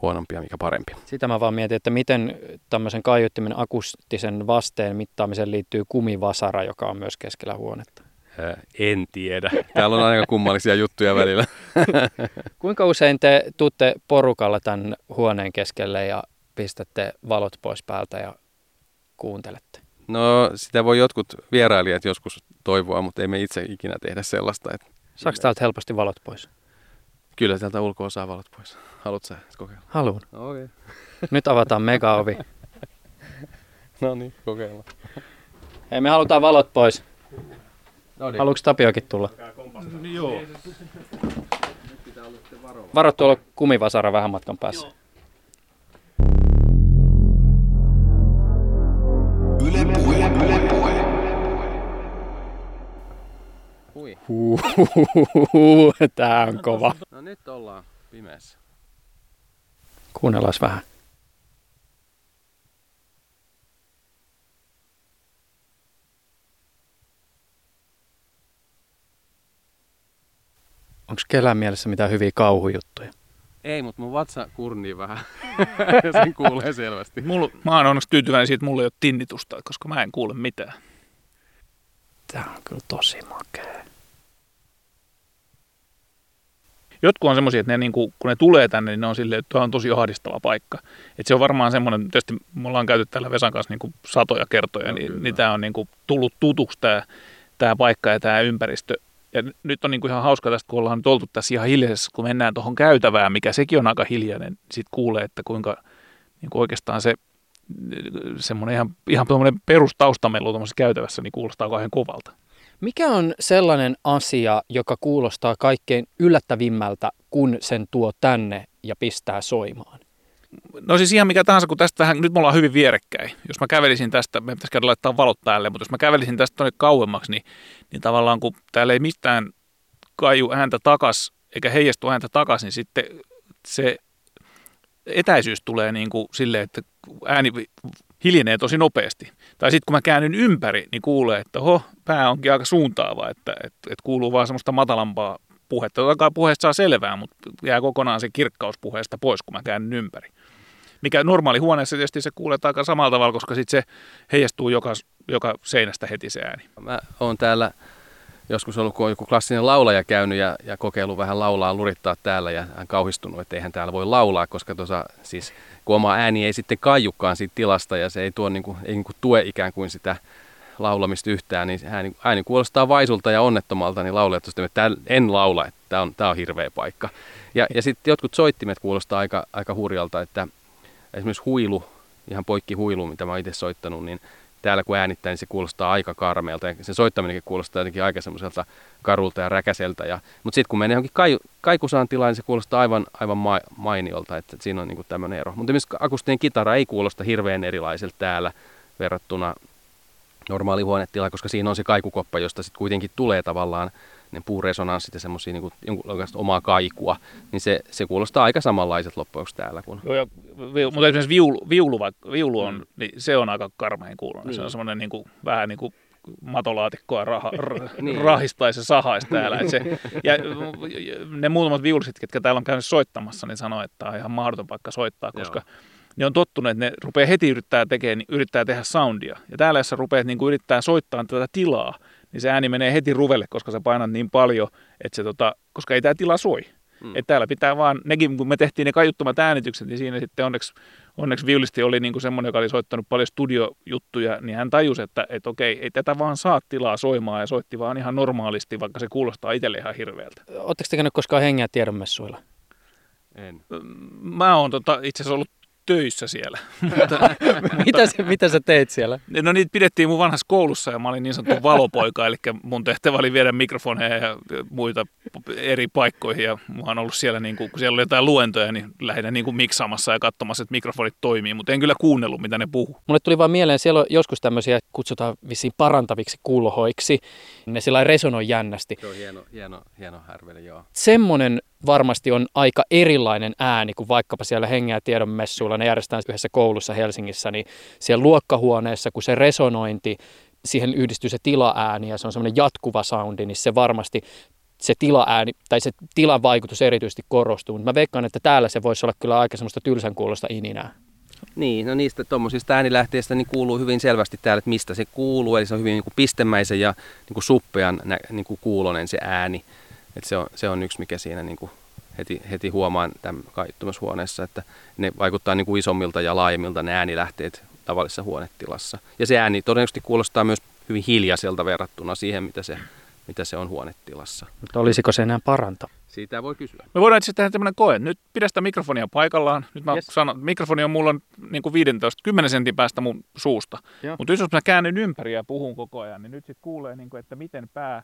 D: huonompi ja mikä parempi.
C: Sitä mä vaan mietin, että miten tämmöisen kaiuttimen akustisen vasteen mittaamiseen liittyy kumivasara, joka on myös keskellä huonetta.
D: En tiedä. [LAUGHS] Täällä on aika kummallisia juttuja välillä. [LAUGHS]
C: Kuinka usein te tuutte porukalla tämän huoneen keskelle ja pistätte valot pois päältä ja kuuntelette?
D: No sitä voi jotkut vierailijat joskus toivoa, mutta ei me itse ikinä tehdä sellaista. Että
C: Saako täältä helposti valot pois?
D: Kyllä täältä ulkoa saa valot pois. Haluatko sä kokeilla?
C: Haluan.
D: Okay. [LAUGHS]
C: Nyt avataan mega-ovi.
D: no niin, kokeillaan.
C: Hei, me halutaan valot pois. No niin. Haluatko Tapiokin tulla?
B: Joo.
C: Varo tuolla kumivasara vähän matkan päässä.
D: Yle puhe, yle puhe. Ui.
C: Huuhuhuhu, tää on kova.
D: No nyt ollaan pimeässä.
C: Kuunnellaan vähän. Onko kellään mielessä mitään hyviä kauhujuttuja?
D: Ei, mutta mun vatsa kurnii vähän. [LAUGHS] Sen kuulee selvästi.
B: Mulla, mä oon onneksi tyytyväinen siitä, että mulla ei ole tinnitusta, koska mä en kuule mitään.
C: Tää on kyllä tosi makea.
B: Jotkut on semmoisia, että ne, niin kuin, kun ne tulee tänne, niin ne on silleen, että tämä on tosi ahdistava paikka. Että se on varmaan semmoinen, tietysti me ollaan käyty täällä Vesan kanssa niin kuin satoja kertoja,
D: No,
B: niin,
D: kyllä.
B: niin tämä on niin kuin tullut tutuksi tämä, tämä paikka ja tämä ympäristö. Ja nyt on niin kuin ihan hauska tästä, kun ollaan nyt oltu tässä ihan hiljaisessa, kun mennään tuohon käytävään, mikä sekin on aika hiljainen, sitten kuulee, että kuinka niin kuin oikeastaan se semmoinen ihan, ihan perustaustamelu tuommoisessa käytävässä, niin kuulostaa kauhean kovalta.
C: Mikä on sellainen asia, joka kuulostaa kaikkein yllättävimmältä, kun sen tuo tänne ja pistää soimaan?
B: No siis ihan mikä tahansa, kun tästä nyt me ollaan hyvin vierekkäin. Jos mä kävelisin tästä, me pitäisi käydä laittaa valot päälle, mutta jos mä kävelisin tästä tuonne kauemmaksi, niin, niin tavallaan kun täällä ei mistään kaiju ääntä takas, eikä heijastu ääntä takas, niin sitten se etäisyys tulee niin kuin silleen, että ääni hiljenee tosi nopeasti. Tai sitten kun mä käännyn ympäri, niin kuulee, että ho, pää onkin aika suuntaava, että, että, että kuuluu vaan semmoista matalampaa puhetta. Totta kai puheesta saa selvää, mutta jää kokonaan se kirkkaus puheesta pois, kun mä käännyn ympäri. Mikä normaali huoneessa tietysti se kuulee aika samalla tavalla, koska sitten se heijastuu joka, joka seinästä heti se ääni.
D: Mä oon täällä joskus ollut, kun on joku klassinen laulaja käynyt ja, ja kokeillut vähän laulaa, lurittaa täällä ja hän kauhistunut, että eihän täällä voi laulaa, koska tuossa siis kun oma ääni ei sitten kaijukaan siitä tilasta ja se ei, tuo, niin kuin, ei niin kuin tue ikään kuin sitä laulamista yhtään, niin ääni, ääni kuulostaa vaisulta ja onnettomalta, niin laulajat on että en laula, että tämä on, tää on hirveä paikka. Ja, ja sitten jotkut soittimet kuulostaa aika, aika hurjalta, että esimerkiksi huilu, ihan poikki huilu, mitä mä itse soittanut, niin täällä kun äänittää, niin se kuulostaa aika karmeelta ja sen soittaminenkin kuulostaa jotenkin aika semmoiselta karulta ja räkäseltä. Ja, mutta sitten kun menee johonkin kai, kaikusaan tilaan, niin se kuulostaa aivan, aivan ma, mainiolta, että siinä on niinku tämmöinen ero. Mutta esimerkiksi akustinen kitara ei kuulosta hirveän erilaiselta täällä verrattuna normaali huonetila, koska siinä on se kaikukoppa, josta sitten kuitenkin tulee tavallaan ne puuresonanssit ja semmoisia niin jonkunlaista omaa kaikua, niin se, se kuulostaa aika samanlaiset loppujen täällä. Kun...
B: Joo, ja, vi, mutta esimerkiksi viulu, viulu, viulu on,
D: Mm.
B: niin se on aika karmeen kuulonen. Niin. Se on semmoinen niin kuin, vähän niin kuin matolaatikkoa raha, r, [LAUGHS]
D: Niin.
B: rahistaisi ja sahaisi täällä. Et se, [LAUGHS] ja ne muutamat viulusit, ketkä täällä on käynyt soittamassa, niin sanoo, että tämä on ihan mahdoton paikka soittaa, koska
D: Joo.
B: Ne on tottuneet, että ne rupeaa heti yrittää, tekee, niin yrittää tehdä soundia. Ja täällä, jos sä rupeat niin kuin yrittää soittaa tätä tilaa, niin se ääni menee heti ruvelle, koska sä painat niin paljon, että se, tota, koska ei tämä tila soi.
D: Mm.
B: Mm. Että täällä pitää vaan, nekin kun me tehtiin ne kaiuttomat äänitykset, niin siinä sitten onneksi, onneksi viulisti oli niin kuin semmoinen, joka oli soittanut paljon studiojuttuja, niin hän tajusi, että, että okei, ei tätä vaan saa tilaa soimaan ja soitti vaan ihan normaalisti, vaikka se kuulostaa itselle ihan hirveältä.
C: Oletteko te käynyt koskaan hengeä tiedonmessuilla?
D: En.
B: Mä oon tota, itse asiassa ollut töissä siellä. mutta,
C: mitä, sä, mitä sä teit siellä?
B: no niitä pidettiin mun vanhassa koulussa ja mä olin niin sanottu valopoika, eli mun tehtävä oli viedä mikrofoneja ja muita eri paikkoihin ja mä oon ollut siellä, niin kuin, kun siellä oli jotain luentoja, niin lähinnä niin kuin miksaamassa ja katsomassa, että mikrofonit toimii, mutta en kyllä kuunnellut, mitä ne puhuu.
C: Mulle tuli vaan mieleen, siellä on joskus tämmöisiä, kutsutaan vissiin parantaviksi kuulohoiksi. Ne sillä resonoi jännästi.
D: Se on hieno, hieno, hieno härveli, joo.
C: Semmoinen varmasti on aika erilainen ääni kuin vaikkapa siellä hengeä tiedon messuilla. Ne järjestetään yhdessä koulussa Helsingissä, niin siellä luokkahuoneessa, kun se resonointi, siihen yhdistyy se tilaääni ja se on semmoinen jatkuva soundi, niin se varmasti se tilaääni, tai se tilan vaikutus erityisesti korostuu. Mutta mä veikkaan, että täällä se voisi olla kyllä aika semmoista tylsän kuulosta ininää.
D: Niin, no niistä tuommoisista äänilähteistä niin kuuluu hyvin selvästi täällä, että mistä se kuuluu. Eli se on hyvin niin kuin pistemäisen ja niin kuin suppean niin kuin kuulonen se ääni. Et se, on, se on yksi, mikä siinä niin kuin heti, heti huomaan tämän kaiuttumushuoneessa, että ne vaikuttaa niin kuin isommilta ja laajemmilta ne äänilähteet tavallisessa huonetilassa. Ja se ääni todennäköisesti kuulostaa myös hyvin hiljaiselta verrattuna siihen, mitä se, mitä se on huonetilassa.
C: Mutta olisiko se enää paranta?
D: Siitä voi kysyä.
B: Me voidaan itse tehdä tämmöinen koe. Nyt pidä sitä mikrofonia paikallaan. Nyt mä
D: Yes.
B: sanon, mikrofoni on mulla niin kuin 15, 10 sentin päästä mun suusta. Mutta jos mä käännyn ympäri ja puhun koko ajan, niin nyt sitten kuulee, niin kuin, että miten pää,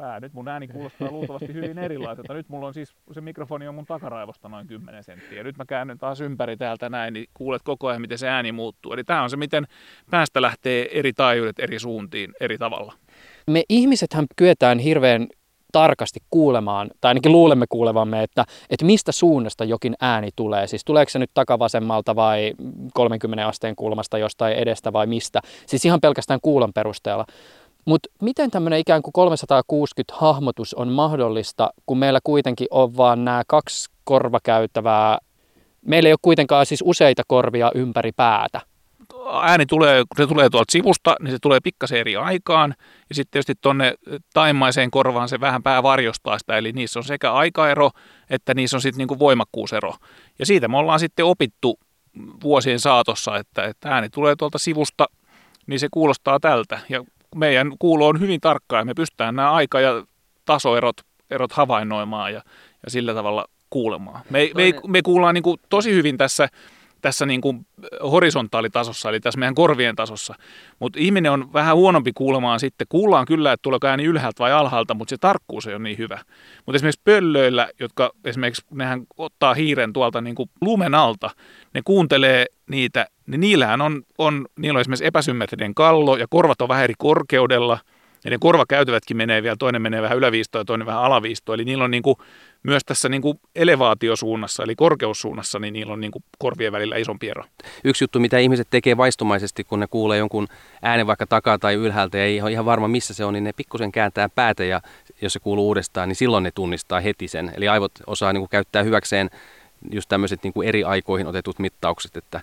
B: pää. Nyt mun ääni kuulostaa luultavasti hyvin erilaiselta. Nyt mulla on siis, se mikrofoni on mun takaraivosta noin 10 senttiä. Nyt mä käännyn taas ympäri täältä näin, niin kuulet koko ajan, miten se ääni muuttuu. Eli tämä on se, miten päästä lähtee eri taajuudet eri suuntiin eri tavalla.
C: Me ihmisethän kyetään hirveän
E: tarkasti kuulemaan, tai ainakin luulemme kuulevamme, että, että mistä suunnasta jokin ääni tulee. Siis tuleeko se nyt takavasemmalta vai 30 asteen kulmasta jostain edestä vai mistä. Siis ihan pelkästään kuulon perusteella. Mutta miten tämmöinen ikään kuin 360 hahmotus on mahdollista, kun meillä kuitenkin on vaan nämä kaksi korvakäytävää, meillä ei ole kuitenkaan siis useita korvia ympäri päätä
B: ääni tulee, kun se tulee tuolta sivusta, niin se tulee pikkasen eri aikaan. Ja sitten tietysti tuonne taimaiseen korvaan se vähän pää varjostaa sitä, eli niissä on sekä aikaero, että niissä on sitten niinku voimakkuusero. Ja siitä me ollaan sitten opittu vuosien saatossa, että, että ääni tulee tuolta sivusta, niin se kuulostaa tältä. Ja meidän kuulo on hyvin tarkkaa ja me pystytään nämä aika- ja tasoerot erot havainnoimaan ja, ja sillä tavalla kuulemaan. Me, me, me kuullaan niin kuin tosi hyvin tässä tässä niin kuin horisontaalitasossa, eli tässä meidän korvien tasossa. Mutta ihminen on vähän huonompi kuulemaan sitten. Kuullaan kyllä, että tuleeko ääni ylhäältä vai alhaalta, mutta se tarkkuus ei ole niin hyvä. Mutta esimerkiksi pöllöillä, jotka esimerkiksi nehän ottaa hiiren tuolta niin kuin lumen alta, ne kuuntelee niitä, niin niillähän on, on, niillä on esimerkiksi epäsymmetrinen kallo ja korvat on vähän eri korkeudella – ja ne korvakäytävätkin menee vielä, toinen menee vähän yläviistoon ja toinen vähän alaviistoon. Eli niillä on niin kuin, myös tässä niin kuin elevaatiosuunnassa, eli korkeussuunnassa, niin niillä on niin kuin korvien välillä isompi ero.
D: Yksi juttu, mitä ihmiset tekee vaistomaisesti, kun ne kuulee jonkun äänen vaikka takaa tai ylhäältä ja ei ole ihan varma missä se on, niin ne pikkusen kääntää päätä ja jos se kuuluu uudestaan, niin silloin ne tunnistaa heti sen. Eli aivot osaa niin kuin käyttää hyväkseen just tämmöiset niin kuin eri aikoihin otetut mittaukset, että,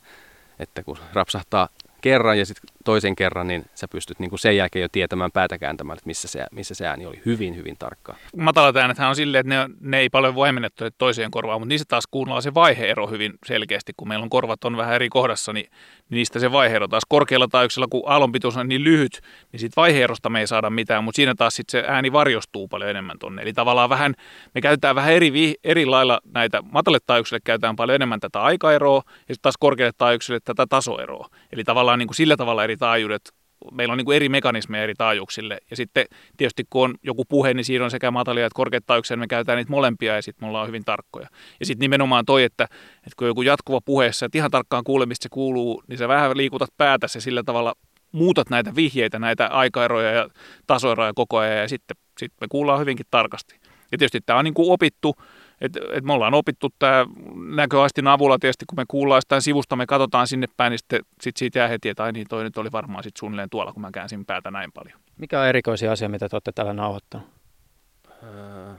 D: että kun rapsahtaa kerran ja sitten toisen kerran, niin sä pystyt niin kuin sen jälkeen jo tietämään päätä kääntämään, että missä se, missä se ääni oli hyvin, hyvin tarkkaa.
B: Matalat äänethän on silleen, että ne, ne ei paljon voimennettu toiseen korvaan, mutta niissä taas kuunnellaan se vaiheero hyvin selkeästi. Kun meillä on korvat on vähän eri kohdassa, niin niistä se vaiheero taas korkealla taajuuksella, kun aallonpituus on niin lyhyt, niin siitä vaiheerosta me ei saada mitään, mutta siinä taas sit se ääni varjostuu paljon enemmän tonne. Eli tavallaan vähän, me käytetään vähän eri, eri lailla näitä matalalle taajuuksille käytetään paljon enemmän tätä aikaeroa ja sitten taas korkealle taajuuksille tätä tasoeroa. Eli tavallaan niin kuin sillä tavalla eri taajuudet meillä on niin kuin eri mekanismeja eri taajuuksille. Ja sitten tietysti kun on joku puhe, niin siinä on sekä matalia että korkeat taajuuksia, niin me käytetään niitä molempia ja sitten me ollaan hyvin tarkkoja. Ja sitten nimenomaan toi, että, että kun joku jatkuva puheessa, että ihan tarkkaan kuule, mistä se kuuluu, niin sä vähän liikutat päätä ja sillä tavalla muutat näitä vihjeitä, näitä aikaeroja ja tasoeroja koko ajan ja sitten, sitten me kuullaan hyvinkin tarkasti. Ja tietysti tämä on niin kuin opittu, et, et me ollaan opittu tämä näköaistin avulla tietysti, kun me kuullaan sitä sivusta, me katsotaan sinne päin, niin sitten sit siitä jää heti, että ai niin, toi nyt oli varmaan sitten suunnilleen tuolla, kun mä käänsin päätä näin paljon.
E: Mikä on erikoisia asia, mitä te olette täällä nauhoittanut?
B: Öö,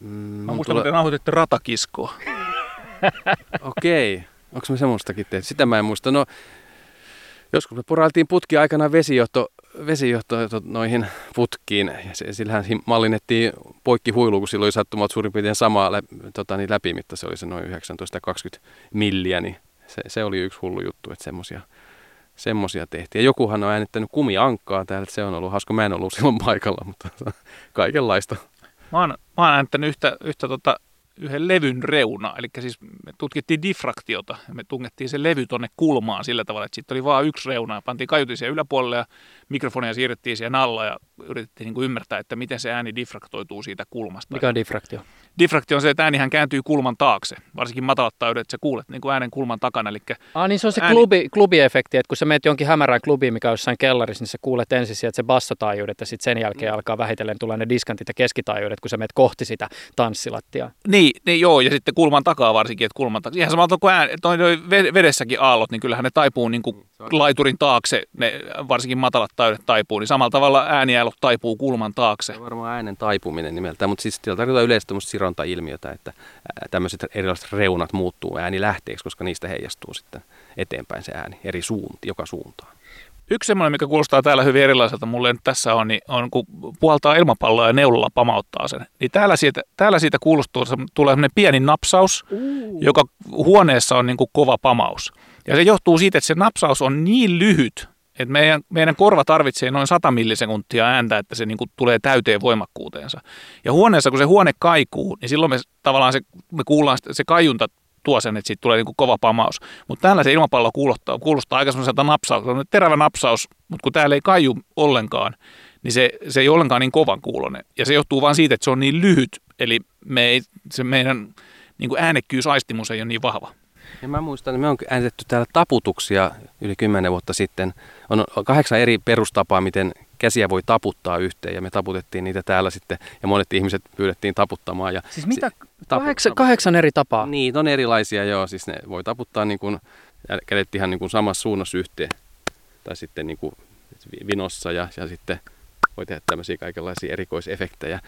B: mm, mä muistan, tule... että nauhoititte ratakiskoa. [LAUGHS]
D: Okei. Okay. Onko me semmoistakin tehty? Sitä mä en muista. No, joskus me porailtiin putki aikana vesijohto vesijohto noihin putkiin. Ja sillähän mallinnettiin poikki huilu, kun silloin sattumat suurin piirtein sama lä, tota, niin läpimitta. Se oli se noin 19-20 milliä, niin se, se, oli yksi hullu juttu, että semmosia, semmosia tehtiin. Ja jokuhan on äänittänyt kumiankkaa täällä, että se on ollut hauska. Mä en ollut silloin paikalla, mutta [LAUGHS] kaikenlaista.
B: Mä oon, mä oon äänittänyt yhtä, yhtä tota yhden levyn reuna. Eli siis me tutkittiin diffraktiota ja me tungettiin se levy tonne kulmaan sillä tavalla, että sitten oli vain yksi reuna ja pantiin kaiutisia yläpuolelle ja mikrofonia siirrettiin siihen alla ja yritettiin niin ymmärtää, että miten se ääni diffraktoituu siitä kulmasta.
E: Mikä on diffraktio?
B: Diffraktio on se, että äänihän kääntyy kulman taakse, varsinkin matalat taajuudet, että sä kuulet niin kuin äänen kulman takana. Eli
E: ah, niin se on se ääni... klubi, klubiefekti, että kun sä menet jonkin hämärään klubiin, mikä on jossain kellarissa, niin sä kuulet ensin sieltä se bassotaajuudet ja sitten sen jälkeen mm. alkaa vähitellen tulla ne diskantit ja keskitaajuudet, kun sä menet kohti sitä tanssilattia.
B: Niin, niin joo, ja sitten kulman takaa varsinkin, että kulman takaa. Ihan samalla kuin ääni, toi, toi vedessäkin aallot, niin kyllähän ne taipuu niin kuin laiturin taakse, ne varsinkin matalat taajuudet taipuu, niin samalla tavalla ääniailot taipuu kulman taakse. Se
D: on varmaan äänen taipuminen nimeltään, mutta siis tarkoittaa yleisesti sironta-ilmiötä, että tämmöiset erilaiset reunat muuttuu äänilähteeksi, koska niistä heijastuu sitten eteenpäin se ääni eri suunti, joka suuntaan.
B: Yksi semmoinen, mikä kuulostaa täällä hyvin erilaiselta mulle nyt tässä on, niin on kun puhaltaa ilmapalloa ja neulolla pamauttaa sen. Niin täällä siitä, täällä siitä kuulostuu, tulee semmoinen pieni napsaus, uh. joka huoneessa on niin kuin kova pamaus. Ja se johtuu siitä, että se napsaus on niin lyhyt, että meidän, meidän korva tarvitsee noin 100 millisekuntia ääntä, että se niin kuin tulee täyteen voimakkuuteensa. Ja huoneessa, kun se huone kaikuu, niin silloin me tavallaan se, me kuullaan se kaiunta tuo sen, että siitä tulee niin kuin kova pamaus. Mutta täällä se ilmapallo kuulostaa, kuulostaa aika semmoiselta napsaus, se on terävä napsaus, mutta kun täällä ei kaiju ollenkaan, niin se, se ei ollenkaan niin kovan kuulonen. Ja se johtuu vain siitä, että se on niin lyhyt, eli me ei, se meidän niin kuin äänekkyysastimus ei ole niin vahva.
D: Ja mä muistan, että me on äänitetty täällä taputuksia yli kymmenen vuotta sitten. On kahdeksan eri perustapaa, miten käsiä voi taputtaa yhteen ja me taputettiin niitä täällä sitten ja monet ihmiset pyydettiin taputtamaan. Ja
C: Siis mitä?
D: Tapu-
C: Kahdeksan, kahdeksan eri tapaa.
D: Niin, on erilaisia joo, siis ne voi taputtaa niin kuin, kädet ihan niin kuin samassa suunnassa yhteen tai sitten niin kuin vinossa ja, ja sitten voi tehdä tämmöisiä kaikenlaisia erikoisefektejä.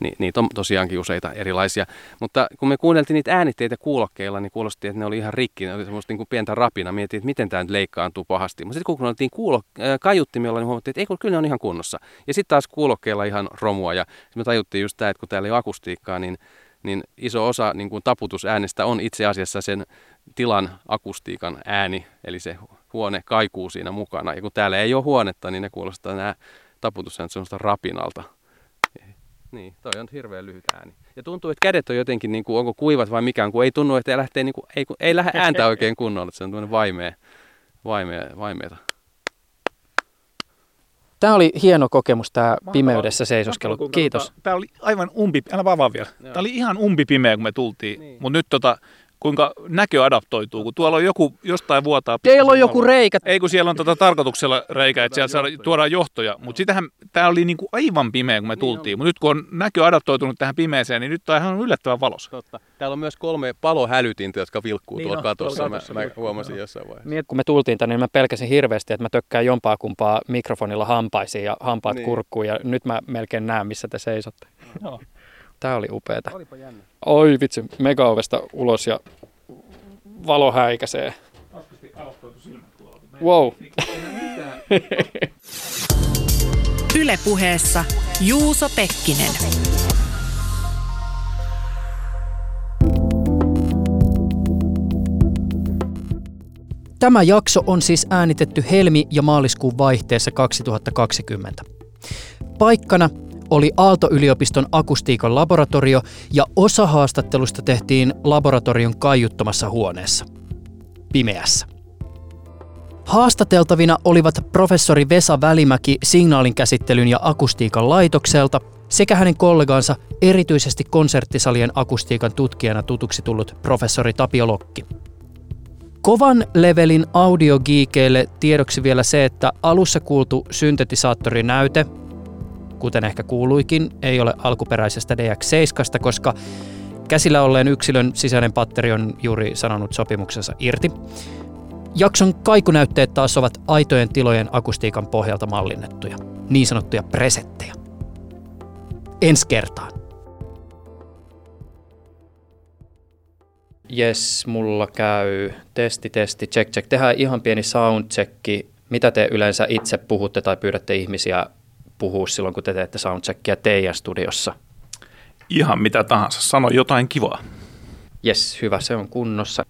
D: Ni, niitä on tosiaankin useita erilaisia. Mutta kun me kuunneltiin niitä äänitteitä kuulokkeilla, niin kuulosti, että ne oli ihan rikki. Ne oli semmoista niin kuin pientä rapina. Mietin, että miten tämä nyt leikkaantuu pahasti. Mutta sitten kun kuunneltiin kuulo, äh, kaiuttimella, niin huomattiin, että ei kyllä ne on ihan kunnossa. Ja sitten taas kuulokkeilla ihan romua. Ja me tajuttiin just tämä, että kun täällä ei ole akustiikkaa, niin niin iso osa niin kuin taputusäänestä on itse asiassa sen tilan akustiikan ääni, eli se huone kaikuu siinä mukana. Ja kun täällä ei ole huonetta, niin ne kuulostaa nämä taputusäänet semmoista rapinalta. Niin, toi on hirveän lyhyt ääni. Ja tuntuu, että kädet on jotenkin, niin kuin, onko kuivat vai mikään, kun ei tunnu, että lähtee, niin kuin, ei, ei lähde ääntä oikein kunnolla, että se on tämmöinen vaimea, vaimea, vaimeeta.
C: Tämä oli hieno kokemus, tämä pimeydessä seisoskelu. Kiitos.
B: Tämä oli aivan umpi, älä vaan vielä. Tämä oli ihan umpi pimeä, kun me tultiin. Niin. Mutta nyt tota, kuinka näkö adaptoituu, kun tuolla on joku jostain vuotaa.
C: Teillä on joku reikä.
B: Ei kun siellä on tota tarkoituksella reikä, että sieltä saada, tuodaan johtoja. Mutta sitähän tämä oli niinku aivan pimeä, kun me tultiin. Mutta nyt kun on näkö adaptoitunut tähän pimeeseen, niin nyt on ihan yllättävän valossa.
D: Totta. Täällä on myös kolme palohälytintä, jotka vilkkuu
B: Niin
D: tuolla
B: on,
D: katossa.
B: tuolla
D: Mä,
B: katossa
D: mä
B: vilkkuu,
D: huomasin
B: joo.
D: jossain vaiheessa.
C: Niin, kun me tultiin tänne, niin mä pelkäsin hirveästi, että mä tökkään jompaa kumpaa mikrofonilla hampaisiin ja hampaat
D: Niin.
C: niin. kurkkuun. Ja nyt mä melkein näen, missä te seisotte.
B: Joo.
C: Tää oli upeeta.
D: Olipa jännä.
C: Oi vitsi, megaovesta ulos ja valo häikäisee. Wow. [LAUGHS]
A: Yle puheessa Juuso Pekkinen.
E: Tämä jakso on siis äänitetty helmi- ja maaliskuun vaihteessa 2020. Paikkana oli Aalto-yliopiston akustiikan laboratorio ja osa haastattelusta tehtiin laboratorion kaiuttomassa huoneessa. Pimeässä. Haastateltavina olivat professori Vesa Välimäki signaalinkäsittelyn ja akustiikan laitokselta sekä hänen kollegansa erityisesti konserttisalien akustiikan tutkijana tutuksi tullut professori Tapio Lokki. Kovan levelin audiogiikeille tiedoksi vielä se, että alussa kuultu syntetisaattorinäyte, kuten ehkä kuuluikin, ei ole alkuperäisestä DX7, koska käsillä olleen yksilön sisäinen patteri on juuri sanonut sopimuksensa irti. Jakson kaikunäytteet taas ovat aitojen tilojen akustiikan pohjalta mallinnettuja, niin sanottuja presettejä. Ensi kertaan.
C: Jes, mulla käy. Testi, testi, check, check. Tehdään ihan pieni soundchecki. Mitä te yleensä itse puhutte tai pyydätte ihmisiä puhua silloin, kun te teette soundcheckia teidän studiossa?
B: Ihan mitä tahansa. Sano jotain kivaa.
C: Jes, hyvä, se on kunnossa.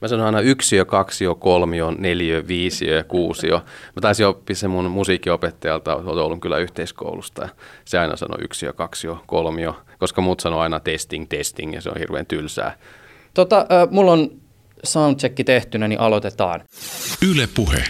D: Mä sanon aina yksiö, kaksio, kolmio, neliö, viisiö ja kuusio. Mä taisin oppia sen mun musiikkiopettajalta Oulun kyllä yhteiskoulusta. Ja se aina sanoi yksiö, kaksio, kolmio, koska muut sanoo aina testing, testing ja se on hirveän tylsää.
C: Tota, äh, mulla on soundchecki tehtynä, niin aloitetaan.
F: Yle Puhe.